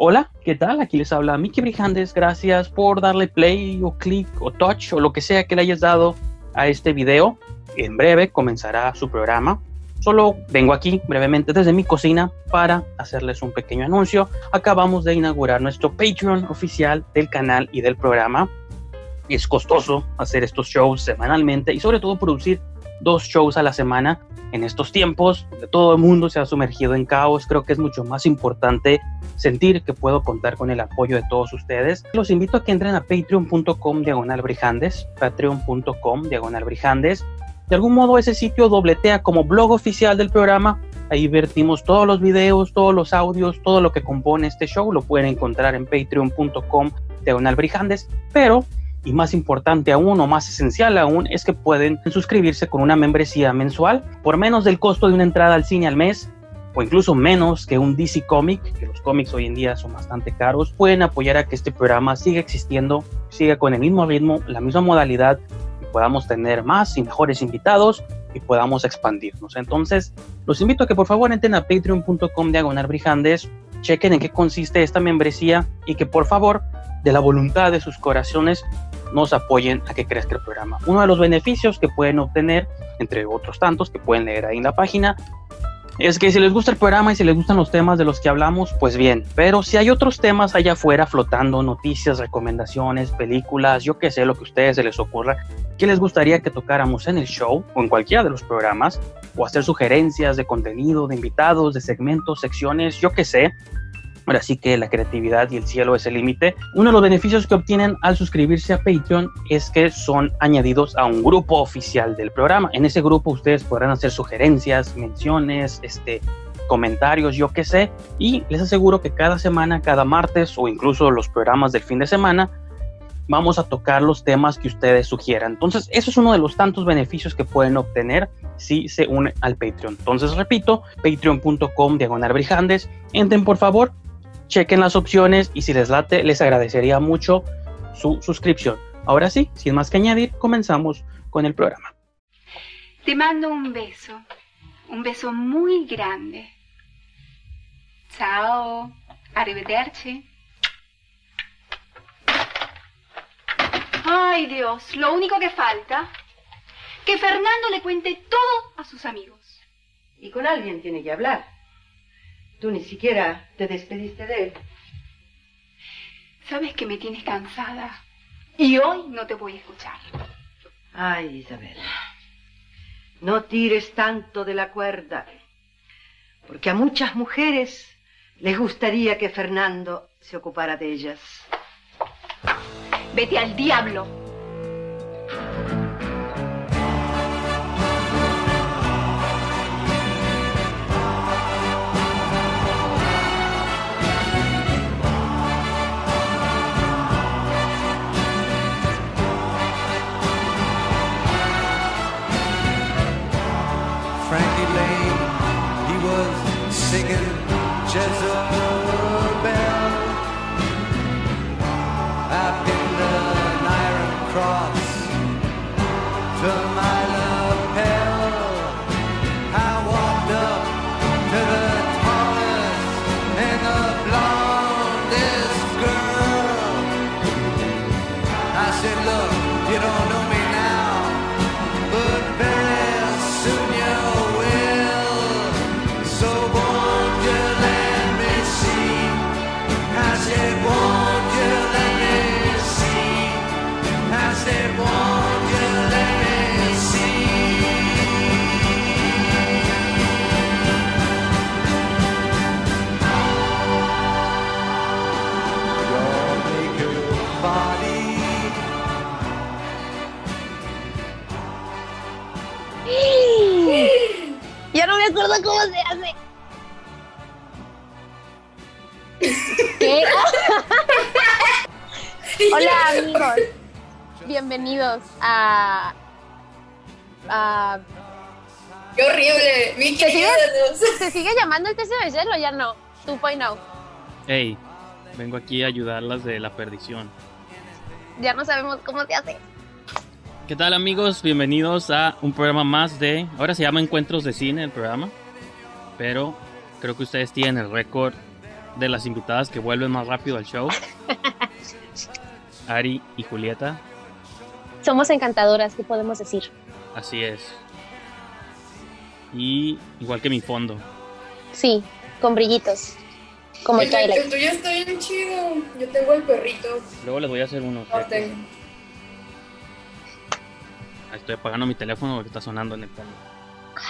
Hola, ¿qué tal? Aquí les habla Mickey Brijandes. Gracias por darle play o click o touch o lo que sea que le hayas dado a este video. En breve comenzará su programa. Solo vengo aquí brevemente desde mi cocina para hacerles un pequeño anuncio. Acabamos de inaugurar nuestro Patreon oficial del canal y del programa. Es costoso hacer estos shows semanalmente y sobre todo producir dos shows a la semana en estos tiempos donde todo el mundo se ha sumergido en caos, creo que es mucho más importante sentir que puedo contar con el apoyo de todos ustedes. Los invito a que entren a patreon.com diagonal brijandes, patreon.com diagonal brijandes. De algún modo ese sitio dobletea como blog oficial del programa. Ahí vertimos todos los videos, todos los audios, todo lo que compone este show. Lo pueden encontrar en patreon.com diagonal brijandes. Pero y más importante aún o más esencial aún es que pueden suscribirse con una membresía mensual por menos del costo de una entrada al cine al mes o incluso menos que un DC Comic, que los cómics hoy en día son bastante caros, pueden apoyar a que este programa siga existiendo, siga con el mismo ritmo, la misma modalidad y podamos tener más y mejores invitados y podamos expandirnos. Entonces, los invito a que por favor entren a patreon.com diagonal brijandes, chequen en qué consiste esta membresía y que por favor, de la voluntad de sus corazones, nos apoyen a que crezca el programa. Uno de los beneficios que pueden obtener, entre otros tantos que pueden leer ahí en la página, es que si les gusta el programa y si les gustan los temas de los que hablamos, pues bien, pero si hay otros temas allá afuera flotando, noticias, recomendaciones, películas, yo qué sé, lo que a ustedes se les ocurra, que les gustaría que tocáramos en el show o en cualquiera de los programas, o hacer sugerencias de contenido, de invitados, de segmentos, secciones, yo qué sé, Ahora sí que la creatividad y el cielo es el límite. Uno de los beneficios que obtienen al suscribirse a Patreon es que son añadidos a un grupo oficial del programa. En ese grupo ustedes podrán hacer sugerencias, menciones, este, comentarios, yo qué sé. Y les aseguro que cada semana, cada martes o incluso los programas del fin de semana, vamos a tocar los temas que ustedes sugieran. Entonces, eso es uno de los tantos beneficios que pueden obtener si se unen al Patreon. Entonces, repito, patreon.com diagonal brijandes. Entren por favor, chequen las opciones y si les late, les agradecería mucho su suscripción. Ahora sí, sin más que añadir, comenzamos con el programa. Te mando un beso, un beso muy grande. Chao, arrivederci. Ay Dios, lo único que falta, que Fernando le cuente todo a sus amigos. Y con alguien tiene que hablar. Tú ni siquiera te despediste de él. Sabes que me tienes cansada y hoy no te voy a escuchar. Ay, Isabel, no tires tanto de la cuerda, porque a muchas mujeres les gustaría que Fernando se ocupara de ellas. Vete al diablo. Cómo se hace. ¿Qué? Hola amigos, bienvenidos a... a... ¡Qué horrible! Mi ¿Se sigue, ¿Se sigue llamando el TCBC o ya no? 2.0. Hey, vengo aquí a ayudarlas de la perdición. Ya no sabemos cómo se hace. ¿Qué tal amigos? Bienvenidos a un programa más de... Ahora se llama Encuentros de Cine el programa pero creo que ustedes tienen el récord de las invitadas que vuelven más rápido al show. Ari y Julieta. Somos encantadoras, ¿qué podemos decir? Así es. Y igual que mi fondo. Sí, con brillitos. Como el El, el tuyo está bien chido. Yo tengo el perrito. Luego les voy a hacer uno. No tengo. Ahí estoy apagando mi teléfono porque está sonando en el fondo.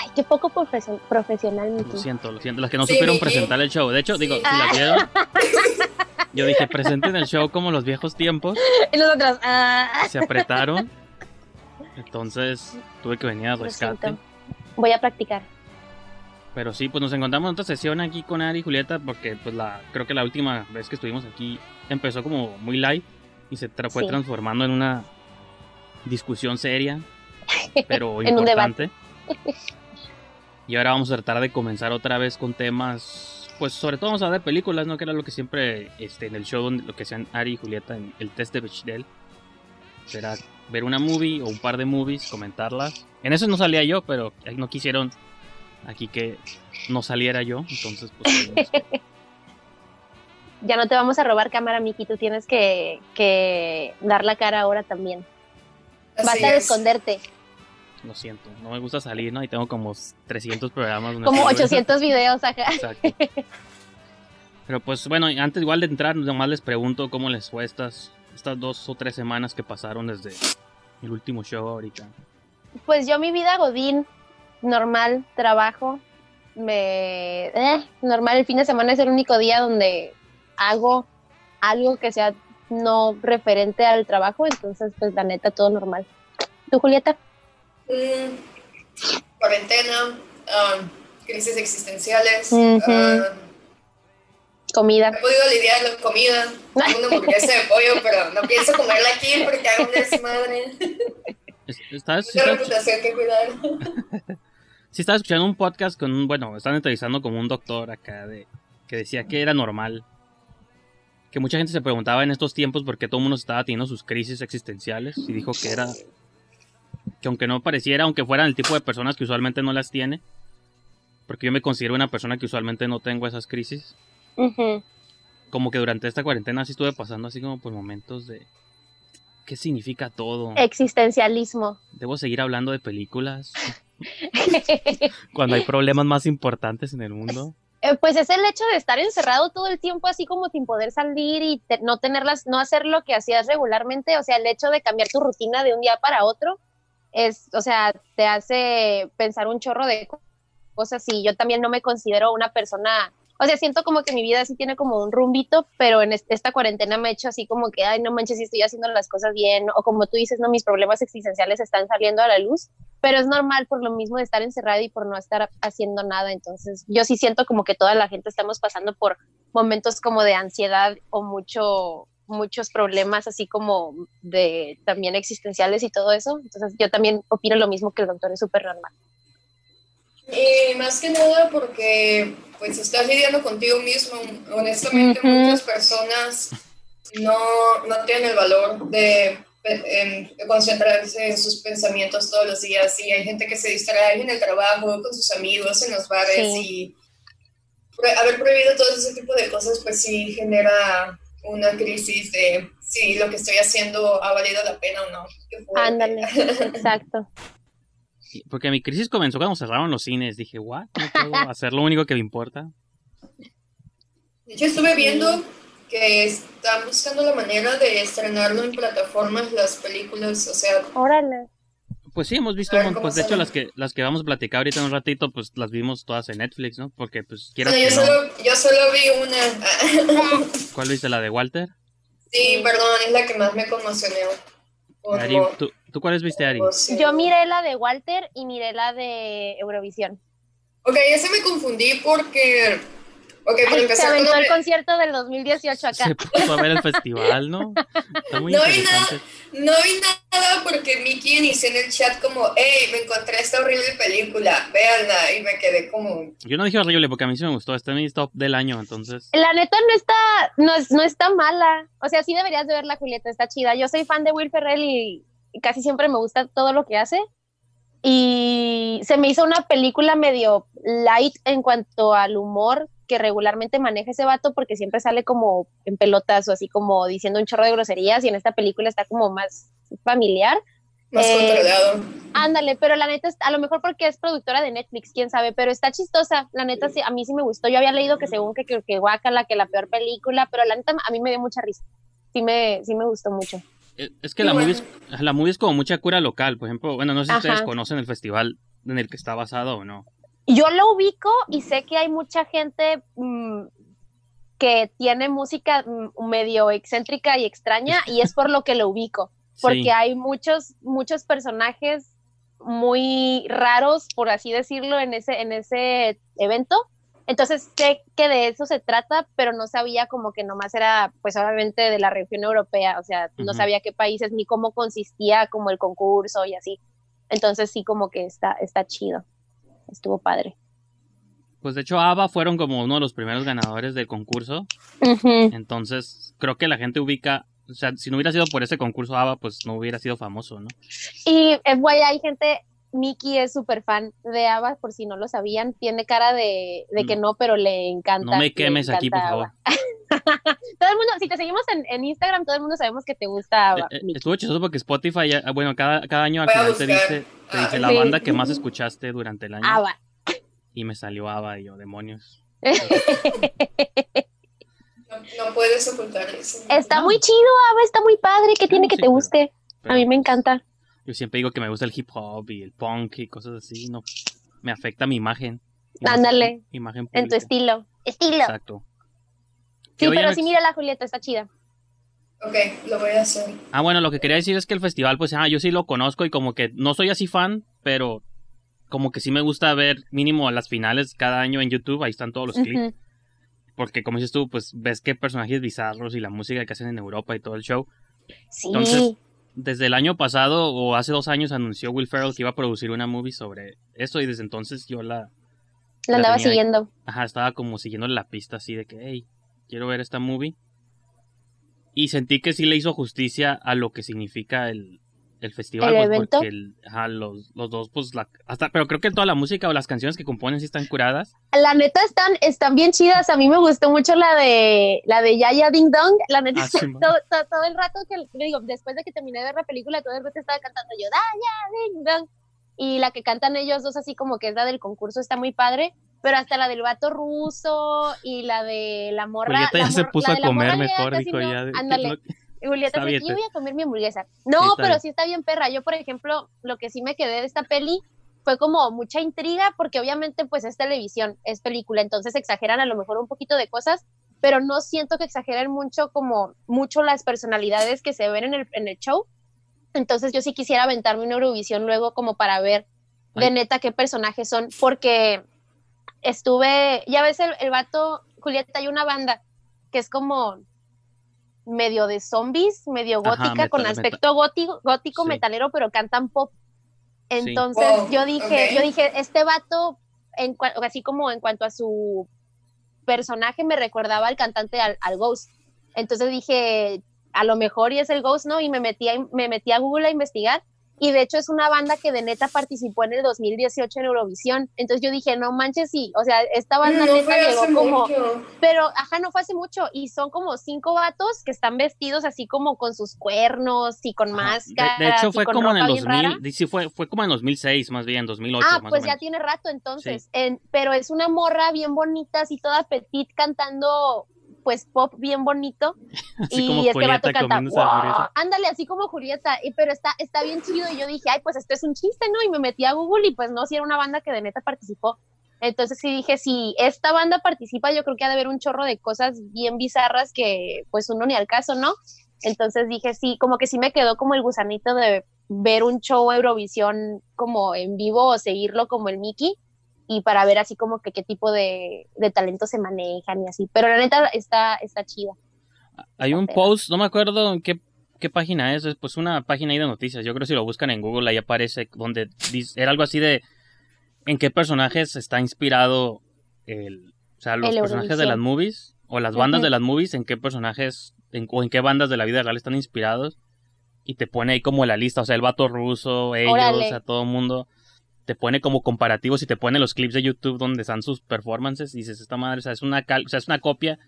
Ay, qué poco profesio- profesional, Miki. Lo siento, lo siento. Las que no Sí, supieron Miki. presentar el show. De hecho, digo, si las vieron, yo dije, presenten el show como los viejos tiempos. Y nosotros, ah, Se apretaron. Entonces tuve que venir a rescate. Voy a practicar. Pero sí, pues nos encontramos en otra sesión aquí con Ari y Julieta porque pues la creo que la última vez que estuvimos aquí empezó como muy light y se tra- fue Sí. transformando en una discusión seria, pero En un importante. y ahora vamos a tratar de comenzar otra vez con temas, pues sobre todo vamos a hablar de películas, ¿no? Que era lo que siempre este, en el show donde lo que hacían Ari y Julieta en el test de Bechdel. Será ver una movie o un par de movies, comentarlas. En eso no salía yo, pero no quisieron aquí que no saliera yo, entonces pues Ya no te vamos a robar cámara, Miki. Tú tienes que, que dar la cara ahora también. Así Basta de es. esconderte. Lo siento, no me gusta salir, ¿no? Y tengo como 300 programas. Como salgo. 800 videos acá. Exacto. Pero pues bueno, antes igual de entrar, nomás les pregunto cómo les fue estas, estas dos o tres semanas que pasaron desde el último show ahorita. Pues yo mi vida godín, normal, trabajo, me... eh, normal, el fin de semana es el único día donde hago algo que sea no referente al trabajo, entonces pues la neta todo normal. ¿Tú, Julieta? Mm, cuarentena, ah, crisis existenciales. Ujú. ah, Comida. he podido lidiar la comida. Tengo una hamburguesa de pollo, pero no pienso comerla aquí porque hago un desmadre. Es- ¿Estás, sí Una estás- reputación que cuidar. sí estaba escuchando un podcast con un, bueno, están entrevistando como un doctor acá de que decía que era normal. Que mucha gente se preguntaba en estos tiempos por qué todo el mundo estaba teniendo sus crisis existenciales y dijo que era que aunque no pareciera, aunque fueran el tipo de personas que usualmente no las tiene, porque yo me considero una persona que usualmente no tengo esas crisis, como que durante esta cuarentena sí estuve pasando así como por momentos de ¿qué significa todo? Existencialismo. ¿Debo seguir hablando de películas cuando hay problemas más importantes en el mundo? Eh, Pues es el hecho de estar encerrado todo el tiempo así como sin poder salir y te- no tenerlas, no hacer lo que hacías regularmente, o sea, el hecho de cambiar tu rutina de un día para otro es, o sea, te hace pensar un chorro de co- cosas y yo también no me considero una persona, o sea, siento como que mi vida sí tiene como un rumbito, pero en es- esta cuarentena me he hecho así como que, ay, no manches, si estoy haciendo las cosas bien, o como tú dices, no, mis problemas existenciales están saliendo a la luz, pero es normal por lo mismo de estar encerrada y por no estar haciendo nada. Entonces, yo sí siento como que toda la gente estamos pasando por momentos como de ansiedad o mucho muchos problemas así como de también existenciales y todo eso. Entonces, yo también opino lo mismo que el doctor es súper normal. Y más que nada porque pues estás lidiando contigo mismo. Honestamente, Ujú. muchas personas no, no tienen el valor de, concentrarse en sus pensamientos todos los días. Y hay gente que se distrae en el trabajo, con sus amigos, en los bares. Sí. Y haber prohibido todo ese tipo de cosas, pues sí genera una crisis de si lo que estoy haciendo ha valido la pena o no. Ándale, exacto. Porque mi crisis comenzó cuando cerraron los cines. Dije, ¿what? No puedo hacer lo único que me importa. Hecho, estuve viendo que están buscando la manera de estrenarlo en plataformas las películas, o sea, Órale. Pues sí, hemos visto, pues de hecho las que las que vamos a platicar ahorita en un ratito, pues las vimos todas en Netflix, ¿no? Porque pues bueno, que yo, no. solo, yo solo vi una. ¿Cuál viste? ¿La de Walter? sí, perdón, es la que más me conmocionó. Ari, ¿tú, ¿tú cuáles viste, Ari? Yo miré la de Walter y miré la de Eurovisión. Ok, ese me confundí porque. Ok, para Se empezar, aventó cuando el me- concierto del 2018 acá. Se puso a ver el festival, ¿no? Está muy No vi interesante. no vi nada porque Mickey inició en el chat como, hey, me encontré esta horrible película, véanla, y me quedé como, Yo no dije horrible porque a mí sí me gustó. Está en mi top del año, entonces. La neta no está, no, es- no está mala. O sea, sí deberías de verla, Julieta, está chida. Yo soy fan de Will Ferrell y casi siempre me gusta todo lo que hace. Y se me hizo una película medio light en cuanto al humor, que regularmente maneja ese vato porque siempre sale como en pelotas o así como diciendo un chorro de groserías y en esta película está como más familiar. Más Eh, controlado. Ándale, pero la neta, es- a lo mejor porque es productora de Netflix, quién sabe, pero está chistosa, la neta, sí, a mí sí me gustó, yo había leído que según que, que, que guácala, que la peor película, pero la neta a mí me dio mucha risa, sí me, sí me gustó mucho. Es que la movie es, la movie es como mucha cura local. Por ejemplo, bueno, no sé si Ajá. ustedes conocen el festival en el que está basado o no. Yo lo ubico y sé que hay mucha gente mm, que tiene música mm, medio excéntrica y extraña y es por lo que lo ubico, porque Sí. hay muchos, muchos personajes muy raros, por así decirlo, en ese, en ese evento. Entonces sé que de eso se trata, pero no sabía como que nomás era, pues obviamente de la región europea, o sea, no sabía qué países ni cómo consistía como el concurso y así. Entonces sí como que está, está chido, estuvo padre. Pues de hecho, ABBA fueron como uno de los primeros ganadores del concurso. Entonces, creo que la gente ubica. O sea, si no hubiera sido por ese concurso ABBA, pues no hubiera sido famoso, ¿no? Y es guay, hay gente, Miki es súper fan de ABBA, por si no lo sabían, tiene cara de, de que no, pero le encanta. No me quemes aquí, por favor. Todo el mundo, si te seguimos en, en Instagram, todo el mundo sabemos que te gusta ABBA. Eh, eh, estuvo chistoso porque Spotify, ya- bueno, cada, cada año al final te dice, te Ah, dice la sí. banda que más escuchaste durante el año. ABBA. Y me salió ABBA y yo, demonios. No, no puedes ocultar eso. Está No. muy chido, ABBA, está muy padre, ¿qué tiene que sí, te guste? pero, A mí me pues, encanta. Yo siempre digo que me gusta el hip hop y el punk y cosas así, no me afecta mi imagen. Ándale, Imagen En tu estilo. Estilo. Exacto. Sí, pero sí, mira la Julieta, está chida. Ok, lo voy a hacer. Ah, bueno, lo que quería decir es que el festival, pues, ah, yo sí lo conozco y como que no soy así fan, pero como que sí me gusta ver mínimo las finales cada año en YouTube, ahí están todos los clips. Porque como dices tú, pues ves qué personajes bizarros y la música que hacen en Europa y todo el show. Sí. Entonces, Desde el año pasado o hace dos años anunció Will Ferrell que iba a producir una movie sobre eso y desde entonces yo la, la andaba tenía siguiendo. ajá, estaba como siguiendo la pista así de que, hey, quiero ver esta movie. Y sentí que sí le hizo justicia a lo que significa el, el festival. ¿El pues? Porque el- ajá, los, los dos, pues, la, hasta, pero creo que toda la música o las canciones que componen sí están curadas. La neta están, están bien chidas. A mí me gustó mucho la de la de Yaya Ding Dong. La neta Ah, sí, todo, todo, todo el rato que digo, después de que terminé de ver la película, todo el rato estaba cantando yo Yaya Ding Dong. Y la que cantan ellos dos así como que es la del concurso está muy padre. Pero hasta la del vato ruso y la de la morra. Julieta la ya se puso a comer mejor, dijo ya. Ándale. no- Julieta te- voy a comer mi hamburguesa. No, pero bien. sí está bien perra. Yo, por ejemplo, lo que sí me quedé de esta peli fue como mucha intriga, porque obviamente pues es televisión, es película, entonces exageran a lo mejor un poquito de cosas, pero no siento que exageren mucho como mucho las personalidades que se ven en el, en el show. Entonces yo sí quisiera aventarme una Eurovisión luego como para ver de neta qué personajes son, porque estuve, ya ves el, el vato, Julieta, hay una banda que es como medio de zombies, medio gótica, con metal. aspecto gótico, gótico Sí. metalero, pero cantan pop. Entonces Wow, yo dije, yo dije, este vato, en así como en cuanto a su personaje, me recordaba al cantante al, al Ghost. Entonces dije, a lo mejor y es el Ghost, ¿no? Y me metí, a, me metí a Google a investigar. Y de hecho es una banda que de neta participó en el 2018 en Eurovisión. Entonces yo dije, no manches, sí. O sea, esta banda no neta llegó como, mucho. pero, ajá, no fue hace mucho. Y son como cinco vatos que están vestidos así como con sus cuernos y con máscaras. De, de hecho fue como en el ropa bien rara. 2000, sí, fue, fue como en 2006 más bien, 2008 Ah, más pues o ya tiene rato entonces. En- pero es una morra bien bonita, así toda petit, cantando pues pop bien bonito. Así y este vato canta. "Wow". ándale, así como Julieta, y, pero está, está bien chido. Y yo dije, ay, pues esto es un chiste, ¿no? Y me metí a Google y pues no, si era una banda que de neta participó. Entonces sí dije, si esta banda participa, yo creo que ha de haber un chorro de cosas bien bizarras que pues uno ni al caso, ¿no? Entonces dije, sí, como que sí me quedó como el gusanito de ver un show Eurovisión como en vivo o seguirlo como el Mickey y para ver así como que qué tipo de, de talento se manejan y así. Pero la neta está, está chida. Hay un post, no me acuerdo en qué, qué página es, es pues una página ahí de noticias. Yo creo que si lo buscan en Google ahí aparece donde dice- era algo así de en qué personajes está inspirado el, o sea, los El personajes de las movies o las bandas de las movies, en qué personajes en- o en qué bandas de la vida real están inspirados y te pone ahí como la lista, o sea, el vato ruso, ellos, Órale. o sea, todo el mundo. Te pone como comparativos y te pone los clips de YouTube donde están sus performances y dices, esta madre, o sea, es una, cal o sea, es una copia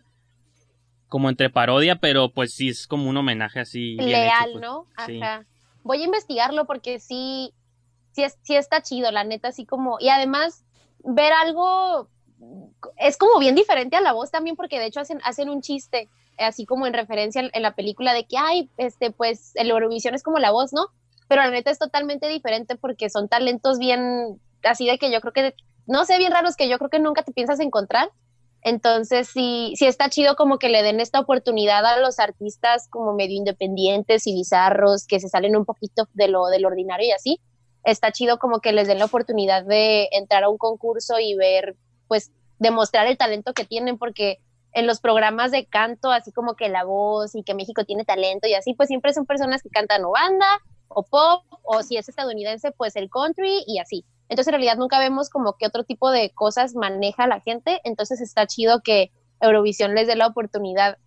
como entre parodia, pero pues sí es como un homenaje así. Leal, hecho, pues. ¿no? Sí. Ajá. Voy a investigarlo porque sí, sí, es, sí está chido, la neta, así como, y además ver algo es como bien diferente a la voz también porque de hecho hacen, hacen un chiste, así como en referencia en, en la película de que, ay, este, pues el Eurovisión es como la voz, ¿no? Pero la neta es totalmente diferente porque son talentos bien, así de que yo creo que, no sé, bien raros que yo creo que nunca te piensas encontrar. Entonces sí, sí está chido como que le den esta oportunidad a los artistas como medio independientes y bizarros que se salen un poquito de lo del ordinario y así. Está chido como que les den la oportunidad de entrar a un concurso y ver, pues, demostrar el talento que tienen, porque en los programas de canto, así como que la voz y que México tiene talento y así, pues siempre son personas que cantan o banda o pop, o si es estadounidense, pues el country y así. Entonces, en realidad nunca vemos como qué otro tipo de cosas maneja la gente. Entonces, está chido que Eurovisión les dé la oportunidad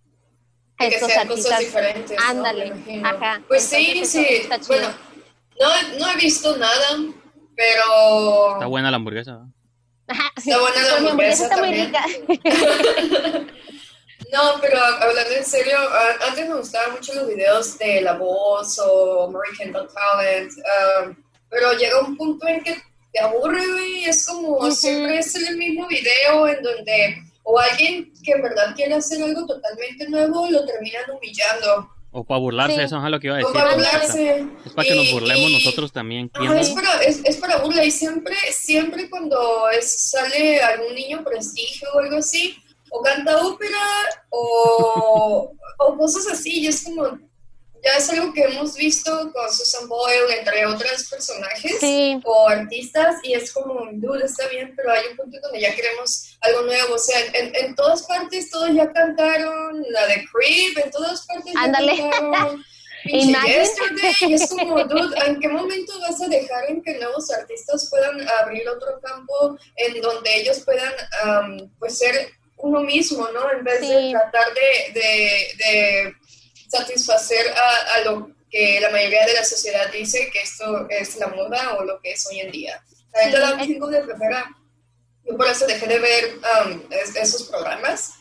a que estos sean cosas artistas. diferentes. ¿no? Ándale, ajá. Pues sí, Entonces, sí. está chido. Bueno, no, no he visto nada, pero. Está buena la hamburguesa. ¿no? Ajá, Está buena la Pero mi hamburguesa hamburguesa está muy también. rica. No, pero hablando en serio, antes me gustaban mucho los videos de La Voz o American Got Talent, um, pero llega un punto en que te aburre, güey, es como Ujú. siempre es el mismo video en donde o alguien que en verdad quiere hacer algo totalmente nuevo lo terminan humillando. O para burlarse, Sí. eso es lo que iba a decir. para o sea, burlarse. Es para que nos Y- burlemos y- nosotros también. ¿quién es, no? para, es, es para burla y siempre, siempre cuando es, sale algún niño prestigio o algo así, o canta ópera o, o cosas así, y es como, ya es algo que hemos visto con Susan Boyle, entre otros personajes Sí. o artistas, y es como, dude, está bien, pero hay un punto donde ya queremos algo nuevo, o sea, en, en todas partes todos ya cantaron, la de Creep, en todas partes ya Ándale. cantaron. Yesterday, y es como, dude, ¿en qué momento vas a dejar en que nuevos artistas puedan abrir otro campo en donde ellos puedan, am, pues, ser uno mismo, ¿no? En vez de Sí. tratar de, de, de satisfacer a, a lo que la mayoría de la sociedad dice que esto es la moda o lo que es hoy en día. La Sí, da un chingo de flojera. Yo por eso dejé de ver am, es- esos programas.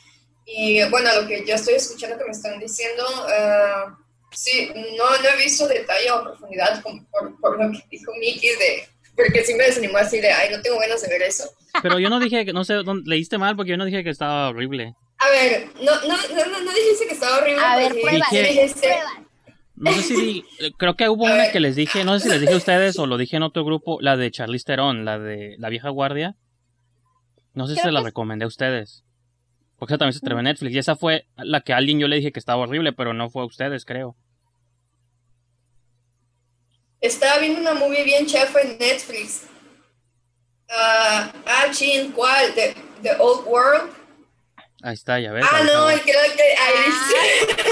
Y bueno, lo que yo estoy escuchando que me están diciendo, ah, sí, no, no he visto detalle o profundidad por, por lo que dijo Miki, de, porque sí me desanimó así de, ay, no tengo ganas de ver eso. Pero yo no dije que, no sé, ¿dónde- leíste mal porque yo no dije que estaba horrible. A ver, no, no, no, no, dijiste que estaba horrible. A ver, porque prueba, Dije- dijiste-. No sé si creo que hubo A una ver. que les dije, no sé si les dije a ustedes o lo dije en otro grupo, la de Charlize Theron, la de La vieja guardia. No sé si se la recomendé a ustedes. Porque esa también se estrenó en Netflix y esa fue la que a alguien yo le dije que estaba horrible, pero no fue a ustedes, creo. Estaba viendo una movie bien chafa en Netflix. Ah, ah, chin, ¿cuál? The, The Old World. Ahí está, ya ves. Ah, no, creo que ahí sí.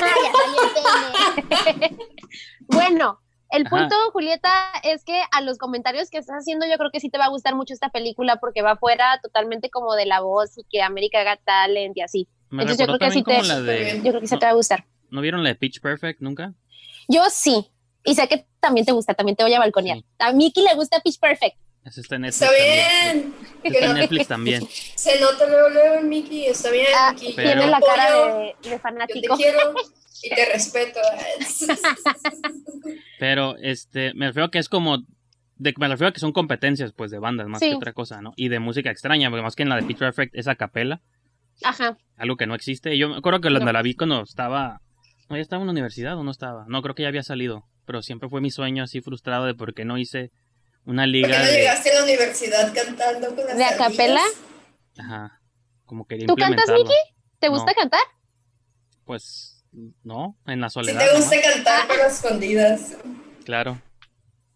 Ah, el bueno, el Ajá. punto, Julieta, es que a los comentarios que estás haciendo, yo creo que sí te va a gustar mucho esta película porque va fuera totalmente como de la voz y que América Got Talent y así. Me entonces yo creo que sí te- de... Yo creo que sí te va a gustar. ¿No vieron la de Pitch Perfect nunca? Yo sí. Y sé que también te gusta, también te voy a balconear. Sí. A Miki le gusta Pitch Perfect. Esa está en Netflix Está también. bien. Está en Netflix también. Se nota luego, luego, Mickey. Está bien, Ah, Mickey. Pero- tiene la cara de, de Yo te fanático. quiero y te respeto. Pero, este, me refiero a que es como... De, me refiero a que son competencias, pues, de bandas más Sí. que otra cosa, ¿no? Y de música extraña, porque más que en la de Pitch Perfect es a capela. Ajá. algo que no existe. Y Yo me acuerdo que cuando No. la vi cuando estaba... ¿No ya estaba en la universidad o no estaba? No, creo que ya había salido. Pero siempre fue mi sueño así frustrado de por qué no hice una ¿Por qué liga no de... llegaste a la universidad cantando con las ¿De a capela? ardillas? Ajá. Como quería ¿Tú cantas. Miki? ¿Te gusta No. cantar? Pues, no, en la soledad. te nomás, gusta cantar, pero a escondidas. Claro.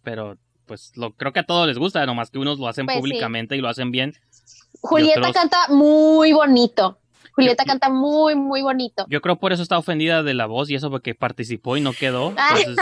Pero, pues, lo, creo que a todos les gusta, nomás que unos lo hacen Pues sí. públicamente y lo hacen bien. Julieta otros- canta muy bonito. Julieta Yo- canta muy, muy bonito. Yo creo por eso está ofendida de la voz y eso porque participó y no quedó. Entonces,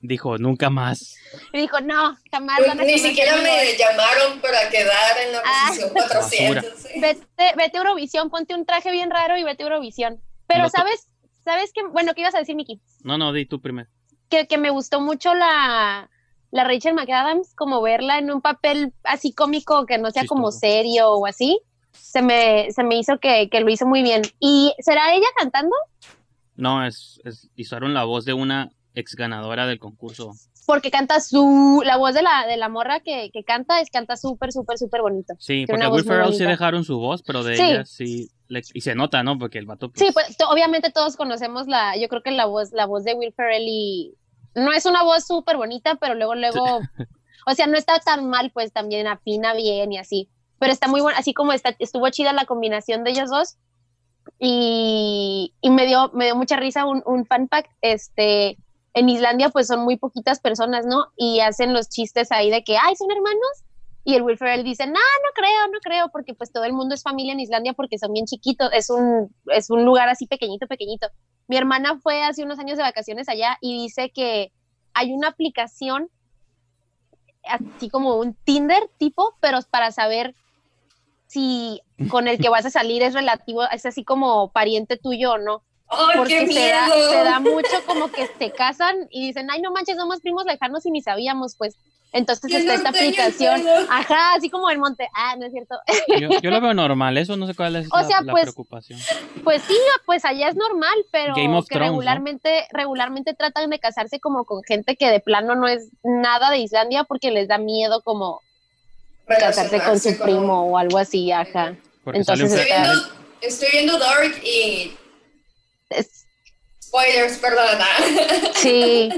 dijo, nunca más. Y dijo, no, jamás Pues, Ni siquiera me llamaron para quedar en la Ah. posición 400. ¿sí? Vete, vete a Eurovisión, ponte un traje bien raro y vete a Eurovisión. Pero, No ¿sabes? ¿Sabes qué? Bueno, ¿qué ibas a decir, Miki? No, no, di tú primero. Que, que me gustó mucho la, la Rachel McAdams, como verla en un papel así cómico que no sea como serio o así, se me, se me hizo que, que, lo hizo muy bien. ¿Y será ella cantando? No, es, es usaron la voz de una ex ganadora del concurso. Porque canta su, la voz de la, de la morra que, que canta es canta súper, súper, súper bonito. Sí, porque a Will Ferrell sí dejaron su voz, pero de ella sí, y se nota, ¿no? Porque el vato... Pues... Sí, pues obviamente todos conocemos la, yo creo que la voz, la voz de Will Ferrell y no es una voz súper bonita, pero luego, luego, o sea, no está tan mal, pues también afina bien y así. Pero está muy bueno, así como está, estuvo chida la combinación de ellos dos. Y, y me, dio, me dio mucha risa un, un fan pack, este, en Islandia pues son muy poquitas personas, ¿no? Y hacen los chistes ahí de que, ay, son hermanos. Y el Will Ferrell dice, no, no creo, no creo, porque pues todo el mundo es familia en Islandia porque son bien chiquitos, es un, es un lugar así pequeñito, pequeñito. Mi hermana fue hace unos años de vacaciones allá y dice que hay una aplicación así como un Tinder tipo, pero para saber si con el que vas a salir es relativo, es así como pariente tuyo o no porque se da, se da, mucho como que se casan y dicen, ay, no manches, somos primos lejanos y ni sabíamos, pues. Entonces está esta aplicación, ajá, así como el monte, ah, no es cierto. Yo, lo veo normal, eso no sé cuál es la, pues, preocupación. Pues sí, pues allá es normal, pero que regularmente, regularmente tratan de casarse como con gente que de plano no es nada de Islandia porque les da miedo como casarse con su primo o algo así, ajá. Entonces estoy, viendo, estoy viendo Dark y Spoilers, perdona. Sí,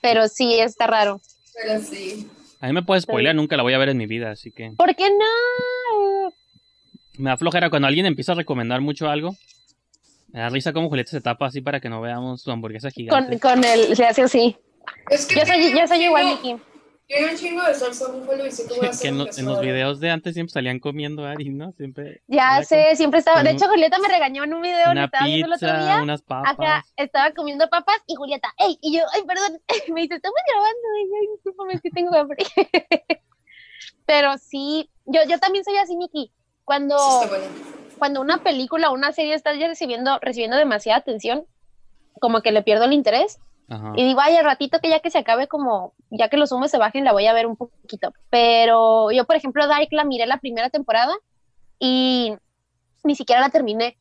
pero sí, está raro. Pero sí. A mí me puede spoiler, nunca la voy a ver en mi vida, así que. ¿Por qué no? Me da flojera cuando alguien empieza a recomendar mucho algo. Me da risa como Julieta se tapa así para que no veamos su hamburguesa gigante. Con, con el, se hace así. Es que yo soy, yo soy igual, Miki. Tiene un chingo de salsa búfalo y sé que voy a hacer en, en los videos de antes siempre salían comiendo Ari, ¿no? Siempre. Ya sé, siempre estaba. De hecho, Julieta me regañó en un video una estaba pizza, el otro día. Unas papas. Acá estaba comiendo papas y Julieta, ¡ey! Y yo, ¡ay, perdón! Me dice, estamos grabando. Y yo, ay, discúlpame, es que tengo hambre. Pero sí, yo, yo también soy así, Miki. Cuando, cuando una película o una serie está ya recibiendo, recibiendo demasiada atención, como que le pierdo el interés y digo, ay, al ratito que ya que se acabe como, ya que los humos se bajen, la voy a ver un poquito. Pero yo, por ejemplo, Dark la miré la primera temporada y ni siquiera la terminé.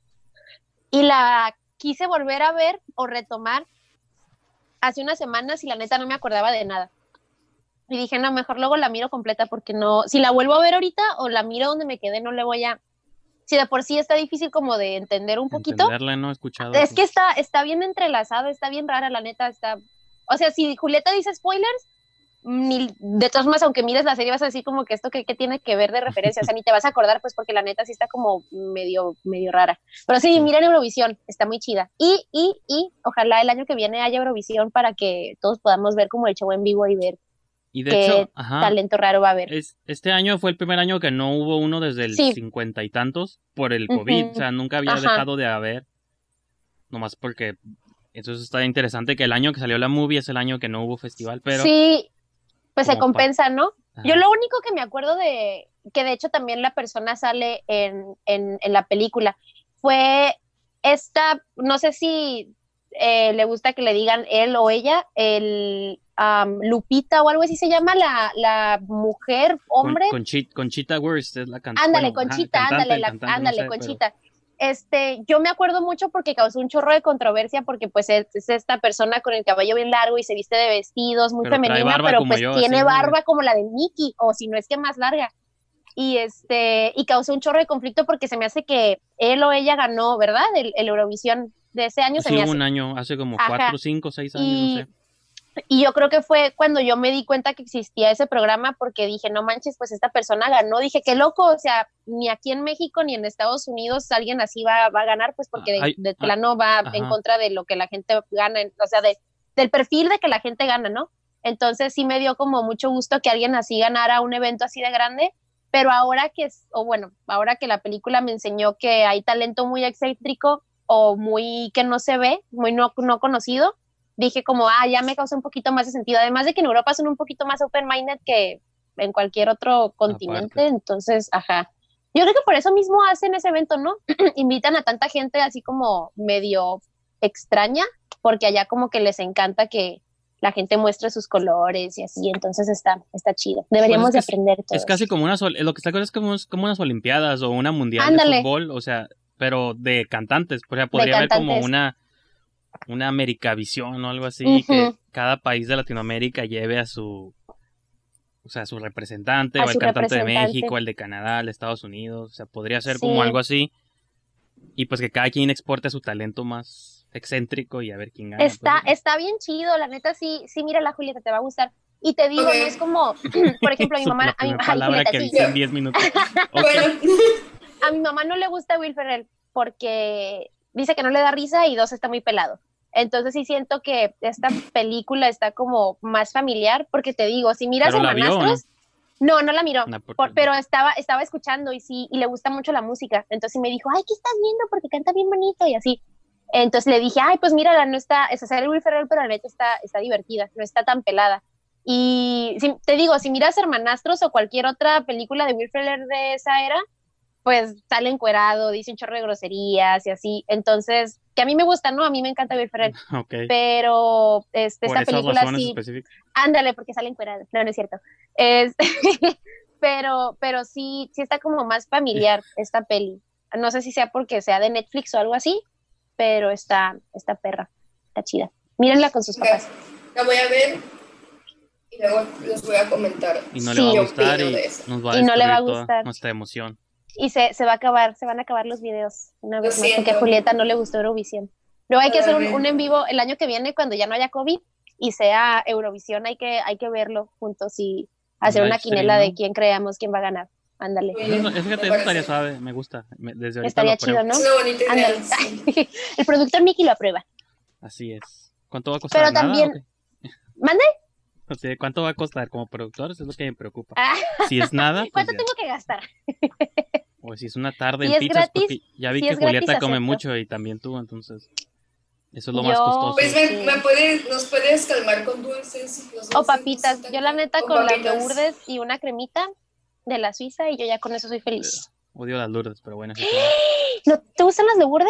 Y la quise volver a ver o retomar hace unas semanas y la neta no me acordaba de nada. Y dije, no, mejor luego la miro completa porque no, si la vuelvo a ver ahorita o la miro donde me quedé, no le voy a, si de por sí está difícil como de entender un poquito. no he escuchado. Es que está, está bien entrelazado, está bien rara, la neta, está. O sea, si Julieta dice spoilers, ni, de todas formas, aunque mires la serie, vas a decir como que esto que, tiene que ver de referencia, o sea, ni te vas a acordar, pues porque la neta sí está como medio, medio rara. Pero sí, miren Eurovisión, está muy chida. Y, y, y ojalá el año que viene haya Eurovisión para que todos podamos ver como el show en vivo y ver y de hecho, talento raro va a haber. este año fue el primer año que no hubo uno desde el cincuenta y tantos por el COVID. O sea, nunca había dejado de haber. Nomás porque eso está interesante que el año que salió la movie es el año que no hubo festival, pero... Sí, pues se compensa, ¿no? Yo lo único que me acuerdo de, que de hecho también la persona sale en, en, en la película, fue esta, no sé si eh, le gusta que le digan él o ella, el Lupita o algo así se llama, la, la mujer, hombre. Con, Conchita Wurst es la cantante. Ándale, Conchita, ándale, ándale, Conchita. Este, yo me acuerdo mucho porque causó un chorro de controversia porque pues es, esta persona con el cabello bien largo y se viste de vestidos, muy femenina, pero pues tiene barba como la de Mickey, o si no es que más larga. Y este, y causó un chorro de conflicto porque se me hace que él o ella ganó, ¿verdad? El, Eurovisión de ese año. se me hace. un año, hace como cuatro, cinco, seis años, no sé y yo creo que fue cuando yo me di cuenta que existía ese programa porque dije, no manches, pues esta persona ganó. Dije, qué loco, o sea, ni aquí en México ni en Estados Unidos alguien así va, va a ganar, pues porque de, ah, plano va en contra de lo que la gente gana, o sea, de, del perfil de que la gente gana, ¿no? Entonces sí me dio como mucho gusto que alguien así ganara un evento así de grande, pero ahora que, o bueno, ahora que la película me enseñó que hay talento muy excéntrico o muy que no se ve, muy no, no conocido, dije como, ah, ya me causa un poquito más de sentido. Además de que en Europa son un poquito más open-minded que en cualquier otro continente, entonces, ajá. Yo creo que por eso mismo hacen ese evento, ¿no? Invitan a tanta gente así como medio extraña, porque allá como que les encanta que, la gente muestre sus colores y así, entonces está, está chido. Deberíamos Pues de es que aprender todo. Es casi como unas, lo que está claro es como, es como unas olimpiadas o una mundial Ándale. de fútbol, o sea, pero de cantantes, o sea, podría haber como una una Americavisión o algo así, que cada país de Latinoamérica lleve a su o sea, su representante, A o el cantante de. México, el de Canadá, el de Estados Unidos, o sea, podría ser Sí. como algo así. Y pues que cada quien exporte su talento más excéntrico y a ver quién gana. Está, pues. está bien chido, la neta sí, sí, mira la Julieta, te va a gustar. Y te digo, no es como, por ejemplo, a mi mamá, a mi, palabra Julieta, que sí. dice en 10 minutos. Bueno, a mi mamá no le gusta Will Ferrell porque dice que no le da risa y dos está muy pelado. Entonces sí siento que esta película está como más familiar porque te digo, si miras ¿Pero la vio o Hermanastros, no, no la miró. Por- pero estaba, estaba escuchando y sí, y le gusta mucho la música. Entonces me dijo, ay, ¿qué estás viendo? Porque canta bien bonito y así. Entonces le dije, ay, pues mírala, no está, es hacer Will Ferrell, pero la neta está, está divertida, no está tan pelada. Y si- te digo, si miras Hermanastros o cualquier otra película de Will Ferrell de esa era, pues sale encuerado, dice un chorro de groserías y así. Entonces, que a mí me gusta, ¿no? A mí me encanta Will Ferrell, Ok. pero este, Por esta esas película sí, específicas. Ándale, porque sale encuerado. No, no es cierto. Es, pero, pero sí, sí está como más familiar esta peli. No sé si sea porque sea de Netflix o algo así, pero está, está perra, está chida. Mírenla con sus papás. la voy a ver y luego les voy a comentar. Y no Sí. le va a gustar y de eso. nos va a Y no le va a gustar. nuestra emoción. Y se, se va a acabar, se van a acabar los videos una Lo vez más, porque a Julieta no le gustó Eurovisión. Luego hay que hacer un, un en vivo el año que viene cuando ya no haya COVID y sea Eurovisión, hay que, hay que verlo juntos y hacer Un una stream, quinela ¿no? de quién creamos quién va a ganar. Ándale. Eso, fíjate, eso parece. estaría suave, me gusta. Me- Desde ahorita Estaría lo chido. ¿no? Ándale. sí. El productor Mickey lo aprueba. Así es. ¿Cuánto va a costar? Pero ¿Nada también-? ¿Mande? O sea, ¿cuánto va a costar como productor? Eso es lo que me preocupa. Ah, Si es nada, pues ¿Cuánto ya. tengo que gastar? O si es una tarde Si en pizzas, gratis, porque ya vi si que Julieta come acepto. mucho y también tú, entonces eso es lo más Yo- costoso. Pues me, me puede, nos puedes calmar con dulces. los O papitas. Yo la neta con las papitas. lourdes y una cremita de la Suiza y yo ya con eso soy feliz. Odio las lourdes, pero bueno. ¿No te gustan las lourdes?